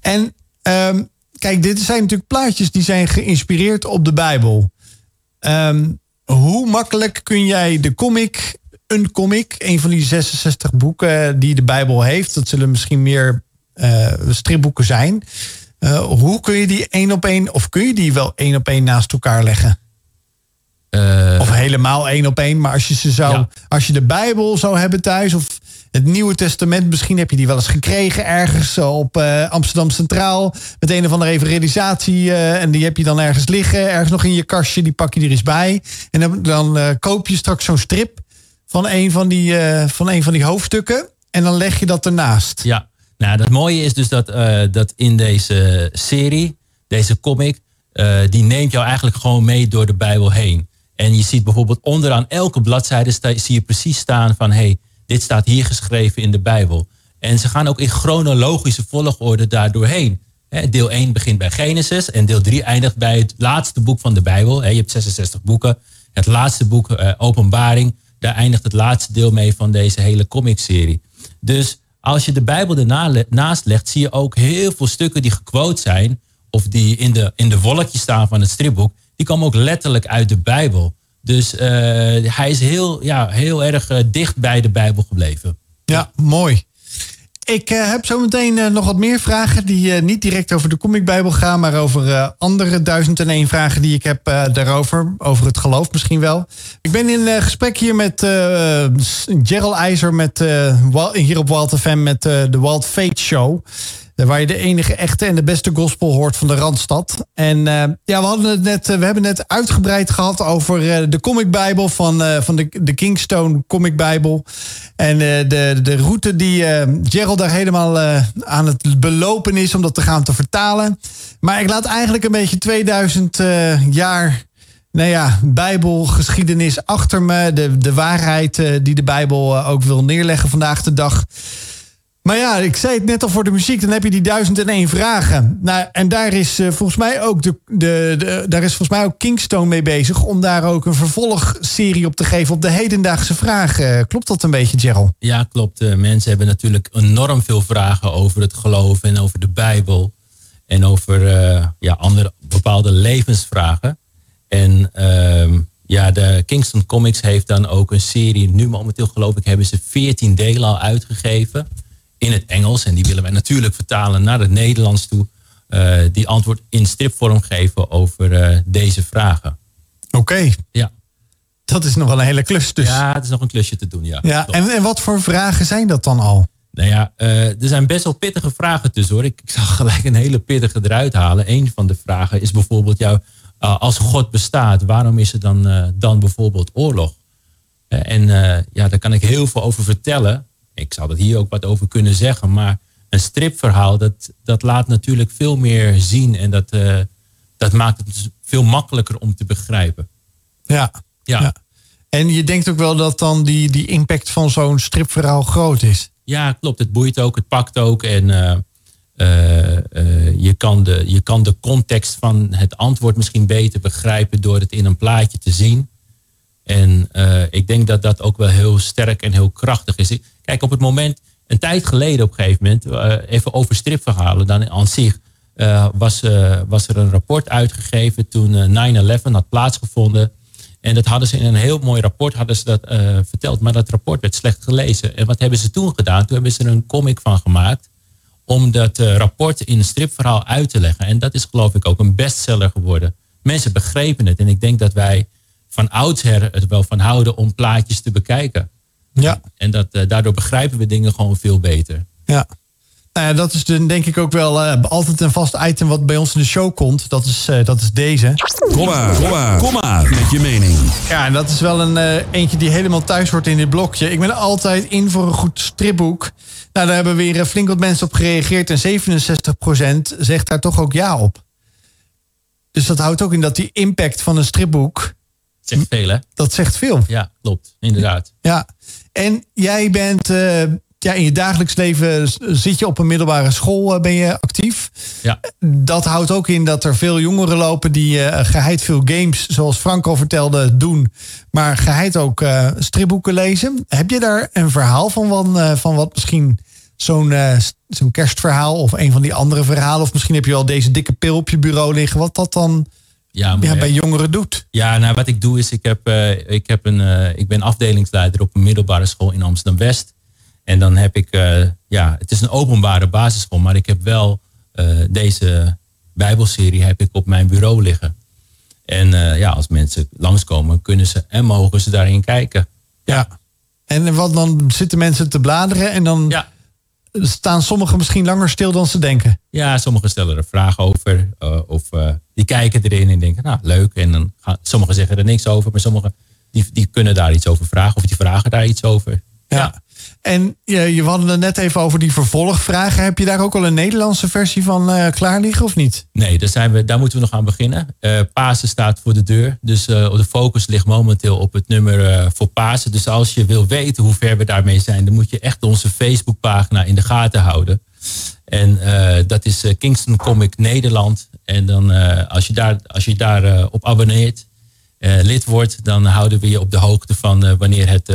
En um, kijk, dit zijn natuurlijk plaatjes die zijn geïnspireerd op de Bijbel. Um, hoe makkelijk kun jij de comic, een comic, een van die 66 boeken die de Bijbel heeft, dat zullen misschien meer uh, stripboeken zijn. Uh, hoe kun je die één op één, of kun je die wel één op één naast elkaar leggen? Uh, of helemaal één op één, maar als je ze zou, ja. als je de Bijbel zou hebben thuis, of het Nieuwe Testament, misschien heb je die wel eens gekregen ergens op uh, Amsterdam Centraal. Met een of andere evangelisatie. Uh, en die heb je dan ergens liggen, ergens nog in je kastje. Die pak je er eens bij. En dan, dan koop je straks zo'n strip van een van, die, van een van die hoofdstukken. En dan leg je dat ernaast. Ja, nou, het mooie is dus dat, dat in deze serie, deze comic, die neemt jou eigenlijk gewoon mee door de Bijbel heen. En je ziet bijvoorbeeld onderaan elke bladzijde zie je precies staan van hey, dit staat hier geschreven in de Bijbel. En ze gaan ook in chronologische volgorde daardoor heen. Deel 1 begint bij Genesis en deel 3 eindigt bij het laatste boek van de Bijbel. Je hebt 66 boeken. Het laatste boek, eh, Openbaring, daar eindigt het laatste deel mee van deze hele comicserie. Dus als je de Bijbel ernaast legt, zie je ook heel veel stukken die gequote zijn, of die in de, in de wolkjes staan van het stripboek, die komen ook letterlijk uit de Bijbel. Dus uh, hij is heel, ja, heel erg uh, dicht bij de Bijbel gebleven. Ja, mooi. Ik uh, heb zometeen nog wat meer vragen die niet direct over de Comic Bijbel gaan, maar over andere duizend en één vragen die ik heb daarover. Over het geloof misschien wel. Ik ben in gesprek hier met Gerald IJzer met, hier op Walt FM met de Walt Fate Show. Waar je de enige echte en de beste gospel hoort van de Randstad. En uh, ja, we, hadden het net, uh, we hebben het uitgebreid gehad over uh, de Comic Bijbel van, van de, de Kingstone Comic Bijbel. En de, de route die Gerald daar helemaal aan het belopen is om dat te gaan te vertalen. Maar ik laat eigenlijk een beetje 2000 jaar nou ja, Bijbelgeschiedenis achter me. De, de waarheid die de Bijbel ook wil neerleggen vandaag de dag. Maar ja, ik zei het net al voor de muziek, dan heb je die duizend en één vragen. Nou, en daar is uh, volgens mij ook de, de, daar is volgens mij ook Kingstone mee bezig om daar ook een vervolgserie op te geven op de hedendaagse vragen. Klopt dat een beetje, Gerald? Ja, klopt. Uh, mensen hebben natuurlijk enorm veel vragen over het geloof en over de Bijbel. En over uh, ja, andere bepaalde levensvragen. En ehm, ja, de Kingston Comics heeft dan ook een serie. Nu momenteel geloof ik hebben ze 14 delen al uitgegeven in het Engels. En die willen wij natuurlijk vertalen naar het Nederlands toe. Uh, die antwoord in stripvorm geven over uh, deze vragen. Oké. Ja. Dat is nog wel een hele klus dus. Ja, het is nog een klusje te doen, ja. ja en, en wat voor vragen zijn dat dan al? Nou ja, uh, er zijn best wel pittige vragen tussen hoor. Ik, ik zal gelijk een hele pittige eruit halen. Een van de vragen is bijvoorbeeld jou, als God bestaat, waarom is er dan, dan bijvoorbeeld oorlog? en ja, daar kan ik heel veel over vertellen ik zou dat hier ook wat over kunnen zeggen. Maar een stripverhaal, dat, dat laat natuurlijk veel meer zien. En dat, uh, dat maakt het dus veel makkelijker om te begrijpen. Ja, ja. ja. En je denkt ook wel dat dan die, die impact van zo'n stripverhaal groot is. Ja, klopt. Het boeit ook, het pakt ook. En uh, uh, je, kan de, je kan de context van het antwoord misschien beter begrijpen door het in een plaatje te zien. En ik denk dat dat ook wel heel sterk en heel krachtig is. Kijk, op het moment, een tijd geleden op een gegeven moment, uh, even over stripverhalen dan aan zich, uh, was, was er een rapport uitgegeven toen 9-11 had plaatsgevonden. En dat hadden ze in een heel mooi rapport hadden ze dat, verteld, maar dat rapport werd slecht gelezen. En wat hebben ze toen gedaan? Toen hebben ze er een comic van gemaakt om dat rapport in een stripverhaal uit te leggen. En dat is geloof ik ook een bestseller geworden. Mensen begrepen het en ik denk dat wij van oudsher het wel van houden om plaatjes te bekijken. Ja. En dat, uh, daardoor begrijpen we dingen gewoon veel beter. Ja. Nou ja, dat is dan denk ik ook wel uh, altijd een vast item wat bij ons in de show komt. Dat is, uh, dat is deze. Kom maar, kom maar, kom maar met je mening. Ja, en dat is wel een eentje die helemaal thuis hoort in dit blokje. Ik ben altijd in voor een goed stripboek. Nou, daar hebben weer flink wat mensen op gereageerd. En 67% zegt daar toch ook ja op. Dus dat houdt ook in dat die impact van een stripboek zegt veel, hè? Dat zegt veel. Ja, klopt. Inderdaad. Ja. En jij bent uh, ja, in je dagelijks leven zit je op een middelbare school, ben je actief. Ja. Dat houdt ook in dat er veel jongeren lopen die geheid veel games, zoals Frank al vertelde, doen. Maar geheid ook stripboeken lezen. Heb je daar een verhaal van, van, van wat misschien zo'n zo'n kerstverhaal of een van die andere verhalen? Of misschien heb je wel deze dikke pil op je bureau liggen. Wat dat dan ja, bij jongeren doet? Ja, nou wat ik doe is, ik, heb, uh, ik, heb een, uh, ik ben afdelingsleider op een middelbare school in Amsterdam-West. En dan heb ik, uh, ja, het is een openbare basisschool, maar ik heb wel deze bijbelserie heb ik op mijn bureau liggen. En ja, als mensen langskomen, kunnen ze en mogen ze daarin kijken. Ja. En wat dan zitten mensen te bladeren en dan... Ja staan sommigen misschien langer stil dan ze denken. Ja, sommigen stellen er vragen over. Uh, of uh, die kijken erin en denken, nou leuk. En dan gaan, sommigen zeggen er niks over. Maar sommigen die, die kunnen daar iets over vragen. Of die vragen daar iets over. Ja. En je, je hadden net even over die vervolgvragen. Heb je daar ook al een Nederlandse versie van uh, klaar liggen of niet? Nee, daar, zijn we, daar moeten we nog aan beginnen. Uh, Pasen staat voor de deur. Dus de focus ligt momenteel op het nummer voor Pasen. Dus als je wil weten hoe ver we daarmee zijn... dan moet je echt onze Facebookpagina in de gaten houden. En dat is Kingston Comic Nederland. En dan als je daar, als je daar op abonneert, lid wordt... dan houden we je op de hoogte van wanneer het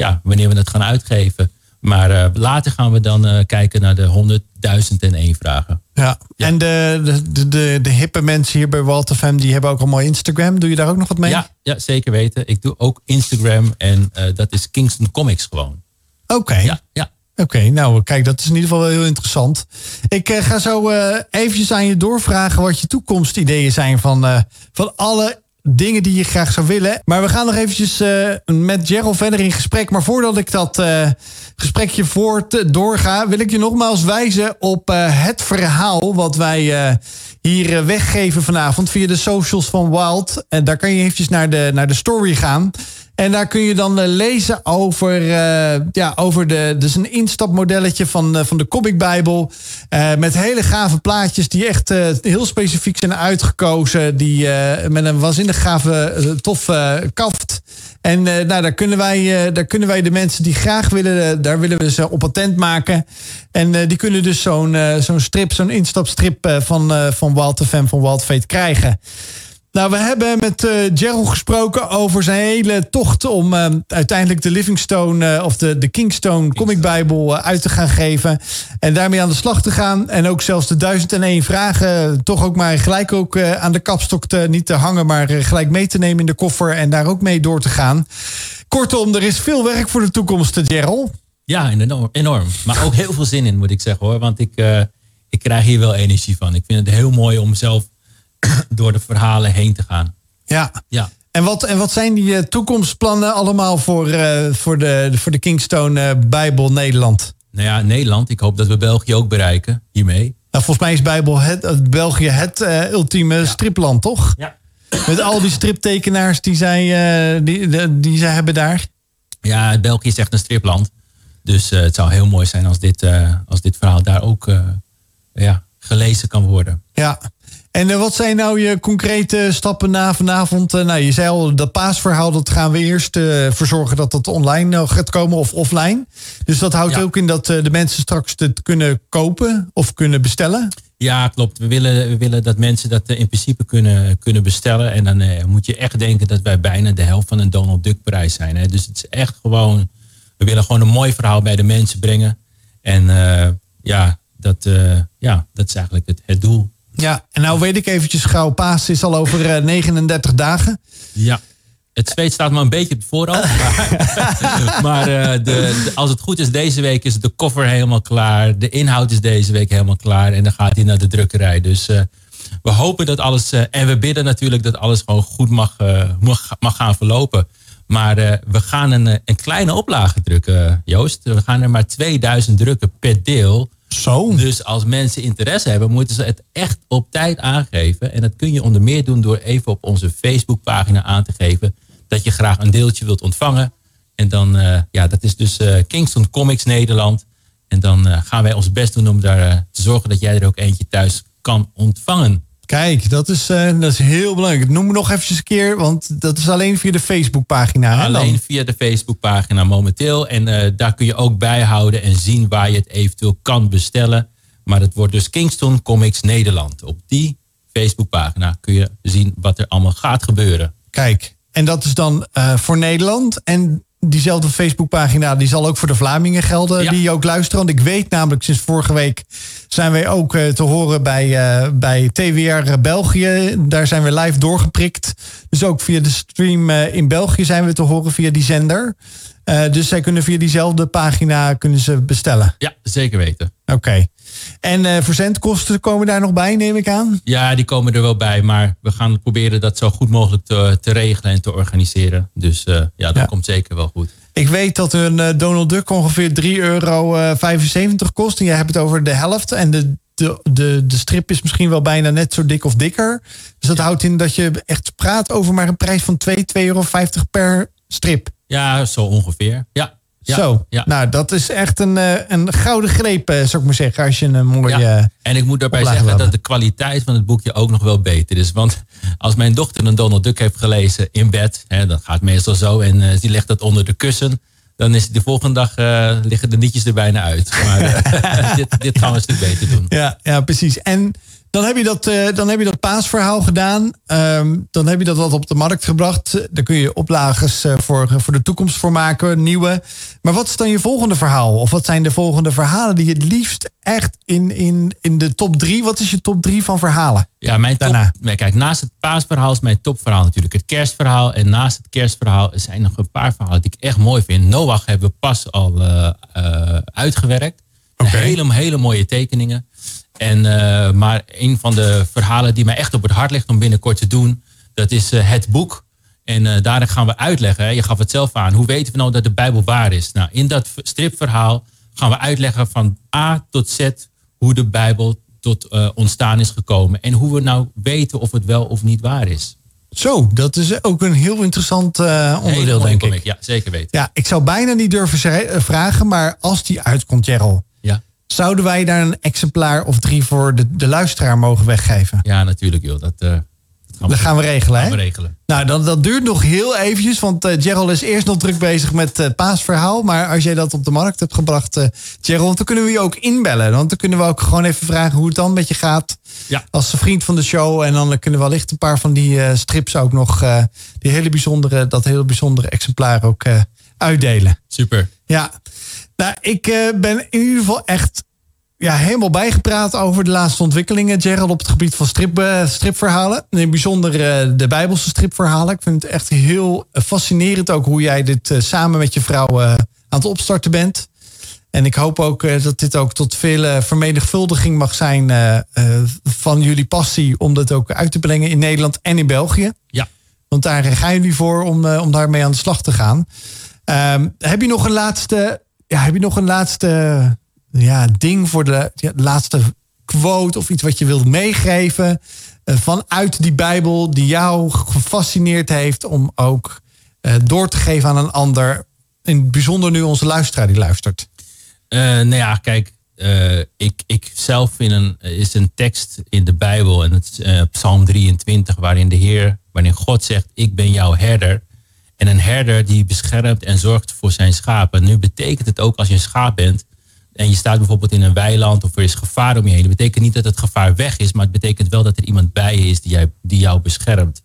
ja, wanneer we het gaan uitgeven. Maar uh, later gaan we dan uh, kijken naar de 100.001 vragen. Ja, ja. en de, de, de, de, hippe mensen hier bij Walter Fam, die hebben ook allemaal Instagram. Doe je daar ook nog wat mee? Ja, ja zeker weten. Ik doe ook Instagram en uh, dat is Kingston Comics gewoon. Oké. Ja, ja. Oké, nou kijk, dat is in ieder geval wel heel interessant. Ik uh, ga zo uh, eventjes aan je doorvragen wat je toekomstideeën zijn van, van alle dingen die je graag zou willen. Maar we gaan nog eventjes uh, met Gerald verder in gesprek. Maar voordat ik dat uh, gesprekje voort doorga... wil ik je nogmaals wijzen op uh, het verhaal... wat wij hier weggeven vanavond via de socials van Wild. En daar kan je eventjes naar de, naar de story gaan... En daar kun je dan uh, lezen over, uh, ja, over de, dus een instapmodelletje van, uh, van de Comic Bijbel. met hele gave plaatjes die echt heel specifiek zijn uitgekozen. Die met een waanzinnig gave, toffe kaft. En nou, daar, kunnen wij, daar kunnen wij de mensen die graag willen, daar willen we ze op patent maken. En die kunnen dus zo'n zo'n strip, zo'n instapstrip van, van Wild FM, van Wild Fate krijgen. Nou, we hebben met uh, Gerald gesproken over zijn hele tocht om uh, uiteindelijk de Livingstone uh, of de, de Kingstone Comic Bijbel uit te gaan geven. En daarmee aan de slag te gaan. En ook zelfs de 1001 vragen toch ook maar gelijk ook aan de kapstok te, niet te hangen, maar gelijk mee te nemen in de koffer en daar ook mee door te gaan. Kortom, er is veel werk voor de toekomst, Gerald. Ja, enorm, enorm. Maar ook heel veel zin in, moet ik zeggen hoor. Want ik, ik krijg hier wel energie van. Ik vind het heel mooi om zelf door de verhalen heen te gaan. Ja. ja. En, wat, en wat zijn die uh, toekomstplannen allemaal voor, uh, voor, de, voor de Kingstone uh, Bijbel Nederland? Nou ja, Nederland. Ik hoop dat we België ook bereiken hiermee. Nou, volgens mij is Bijbel het, België het ultieme stripland, toch? Ja. Met al die striptekenaars die zij, die, die, die zij hebben daar. Ja, België is echt een stripland. Dus het zou heel mooi zijn als dit, als dit verhaal daar ook ja, gelezen kan worden. Ja, en eh, wat zijn nou je concrete stappen na vanavond? Uh, nou, je zei al, dat paasverhaal, dat gaan we eerst uh, verzorgen dat dat online gaat komen of offline. Dus dat houdt ook in dat de mensen straks het kunnen kopen of kunnen bestellen? Ja, klopt. We willen, we willen dat mensen dat in principe kunnen, kunnen bestellen. En dan moet je echt denken dat wij bijna de helft van een Donald Duck prijs zijn. Hè? Dus het is echt gewoon, we willen gewoon een mooi verhaal bij de mensen brengen. En ja, dat, ja, dat is eigenlijk het, het doel. Ja, en nou weet ik eventjes gauw, paas is al over 39 eh, dagen. Ja. Het zweet staat maar een beetje op voorhand. Maar, maar uh, de, de, als het goed is, deze week is de koffer helemaal klaar. De inhoud is deze week helemaal klaar. En dan gaat hij naar de drukkerij. Dus uh, we hopen dat alles. Uh, en we bidden natuurlijk dat alles gewoon goed mag, mag, mag, gaan verlopen. Maar we gaan een, een kleine oplage drukken, Joost. We gaan er maar 2000 drukken per deel. Zo. Dus als mensen interesse hebben, moeten ze het echt op tijd aangeven. En dat kun je onder meer doen door even op onze Facebookpagina aan te geven dat je graag een deeltje wilt ontvangen. En dan, uh, ja, dat is dus uh, Kingston Comics Nederland. En dan uh, gaan wij ons best doen om daar te zorgen dat jij er ook eentje thuis kan ontvangen. Kijk, dat is, uh, dat is heel belangrijk. Noem me nog eventjes een keer, want dat is alleen via de Facebookpagina. Alleen via de Facebookpagina momenteel. En uh, daar kun je ook bijhouden en zien waar je het eventueel kan bestellen. Maar het wordt dus Kingston Comics Nederland. Op die Facebookpagina kun je zien wat er allemaal gaat gebeuren. Kijk, en dat is dan uh, voor Nederland. En diezelfde Facebookpagina die zal ook voor de Vlamingen gelden ja. die ook luisteren. Want ik weet namelijk sinds vorige week zijn wij ook uh, te horen bij, uh, bij TWR België. Daar zijn we live doorgeprikt. Dus ook via de stream uh, in België zijn we te horen via die zender. Dus zij kunnen via diezelfde pagina kunnen ze bestellen. Ja, zeker weten. Oké. Okay. En uh, verzendkosten komen daar nog bij, neem ik aan? Ja, die komen er wel bij. Maar we gaan proberen dat zo goed mogelijk te, te regelen en te organiseren. Dus uh, ja, dat ja. komt zeker wel goed. Ik weet dat een uh, Donald Duck ongeveer 3,75 euro kost. En jij hebt het over de helft. En de, de, de, de strip is misschien wel bijna net zo dik of dikker. Dus dat ja. houdt in dat je echt praat over maar een prijs van 2,50 euro per strip. Ja, zo ongeveer. Ja, ja, Zo, ja. nou dat is echt een, een gouden greep, zou ik maar zeggen, als je een mooie... Ja. En ik moet daarbij zeggen dat de kwaliteit van het boekje ook nog wel beter is. Want als mijn dochter een Donald Duck heeft gelezen in bed, hè, dat gaat meestal zo, en uh, die legt dat onder de kussen, dan is de volgende dag uh, liggen de nietjes er bijna uit. Maar uh, dit, dit gaan we een stuk beter doen. Ja, ja precies. En dan heb je dat, uh, dan heb je dat paasverhaal gedaan. Um, dan heb je dat wat op de markt gebracht. Daar kun je oplages uh, voor, voor de toekomst voor maken, nieuwe. Maar wat is dan je volgende verhaal? Of wat zijn de volgende verhalen die je het liefst echt in, in, in de top drie? Wat is je top drie van verhalen? Ja, mijn top, Daarna. Kijk, naast het paasverhaal is mijn topverhaal natuurlijk het kerstverhaal. En naast het kerstverhaal zijn nog een paar verhalen die ik echt mooi vind. Noach hebben we pas al uh, uitgewerkt. Okay. Hele, hele mooie tekeningen. En, uh, maar een van de verhalen die mij echt op het hart ligt om binnenkort te doen, dat is uh, het boek. En uh, daarin gaan we uitleggen, hè, je gaf het zelf aan, hoe weten we nou dat de Bijbel waar is? Nou, in dat stripverhaal gaan we uitleggen van A tot Z hoe de Bijbel tot ontstaan is gekomen. En hoe we nou weten of het wel of niet waar is. Zo, dat is ook een heel interessant onderdeel, denk ik. Ja, zeker weten. Ja, ik zou bijna niet durven vragen, maar als die uitkomt, Gerald. Zouden wij daar een exemplaar of drie voor de, de luisteraar mogen weggeven? Ja, natuurlijk joh. Dat, uh, dat gaan, we, dat gaan we regelen. Gaan we regelen. Nou, dat, dat duurt nog heel eventjes. Want uh, Gerald is eerst nog druk bezig met het uh, paasverhaal. Maar als jij dat op de markt hebt gebracht, uh, Gerald, dan kunnen we je ook inbellen. Want dan kunnen we ook gewoon even vragen hoe het dan met je gaat. Ja. Als vriend van de show. En dan kunnen we wellicht een paar van die strips ook nog, die hele bijzondere, dat hele bijzondere exemplaar ook uitdelen. Super. Ja. Nou, ik ben in ieder geval echt ja, helemaal bijgepraat over de laatste ontwikkelingen, Gerald, op het gebied van strip, uh, stripverhalen. In bijzonder uh, de Bijbelse stripverhalen. Ik vind het echt heel fascinerend ook hoe jij dit samen met je vrouw aan het opstarten bent. En ik hoop ook dat dit ook tot veel vermenigvuldiging mag zijn van jullie passie om dat ook uit te brengen in Nederland en in België. Ja. Want daar gaan jullie voor om, om daarmee aan de slag te gaan. Ehm, heb je nog een laatste, ja, heb je nog een laatste ja, ding voor de, laatste quote of iets wat je wilt meegeven uh, vanuit die Bijbel die jou gefascineerd heeft om ook uh, door te geven aan een ander. In bijzonder nu onze luisteraar die luistert. Uh, nou ja, kijk, ik, ik zelf vind een, is een tekst in de Bijbel en het is Psalm 23 waarin de Heer, waarin God zegt, ik ben jouw herder. En een herder die beschermt en zorgt voor zijn schapen. Nu betekent het ook als je een schaap bent, en je staat bijvoorbeeld in een weiland of er is gevaar om je heen. Dat betekent niet dat het gevaar weg is, maar het betekent wel dat er iemand bij je is die, jij, die jou beschermt.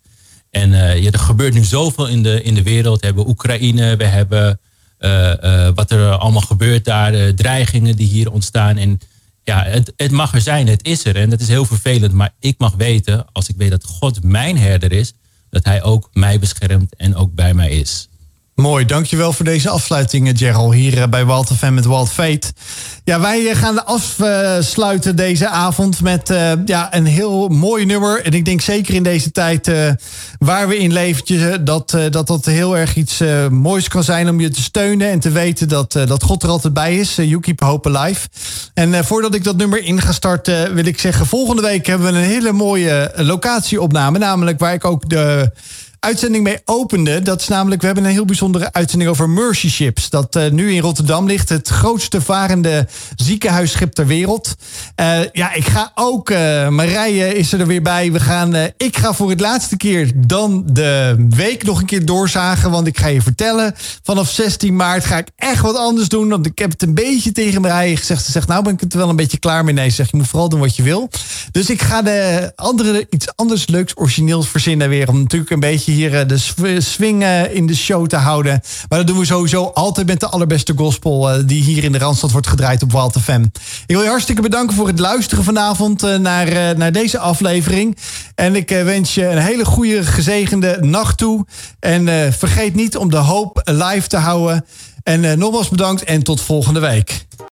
En uh, ja, er gebeurt nu zoveel in de, in de wereld. We hebben Oekraïne, we hebben uh, uh, wat er allemaal gebeurt daar, dreigingen die hier ontstaan. En ja, het, het mag er zijn, het is er en dat is heel vervelend. Maar ik mag weten, als ik weet dat God mijn herder is, dat hij ook mij beschermt en ook bij mij is. Mooi, dankjewel voor deze afsluiting, eh, Gerald, hier eh, bij Walt FM met Walt Fate. Ja, wij eh, gaan afsluiten deze avond met ja, een heel mooi nummer. En ik denk zeker in deze tijd waar we in leven, dat, dat dat heel erg iets moois kan zijn om je te steunen en te weten dat, dat God er altijd bij is. you keep hope alive. En voordat ik dat nummer in ga starten, wil ik zeggen, volgende week hebben we een hele mooie locatieopname. Namelijk waar ik ook de uitzending mee opende. Dat is namelijk, we hebben een heel bijzondere uitzending over Mercy Ships. Dat uh, nu in Rotterdam ligt. Het grootste varende ziekenhuisschip ter wereld. Uh, ja, ik ga ook, uh, Marije is er weer bij. We gaan, ik ga voor het laatste keer dan de week nog een keer doorzagen. Want ik ga je vertellen, vanaf 16 maart ga ik echt wat anders doen. Want ik heb het een beetje tegen Marije gezegd. Ze zegt, nou ben ik het wel een beetje klaar mee. Nee, ze zegt, je moet vooral doen wat je wil. Dus ik ga de andere, iets anders leuks, origineels verzinnen weer. Om natuurlijk een beetje hier eh, de swing eh, in de show te houden. Maar dat doen we sowieso altijd met de allerbeste gospel... Eh, die hier in de Randstad wordt gedraaid op Wild FM. Ik wil je hartstikke bedanken voor het luisteren vanavond... naar, naar deze aflevering. En ik wens je een hele goede, gezegende nacht toe. En vergeet niet om de hoop live te houden. En nogmaals bedankt en tot volgende week.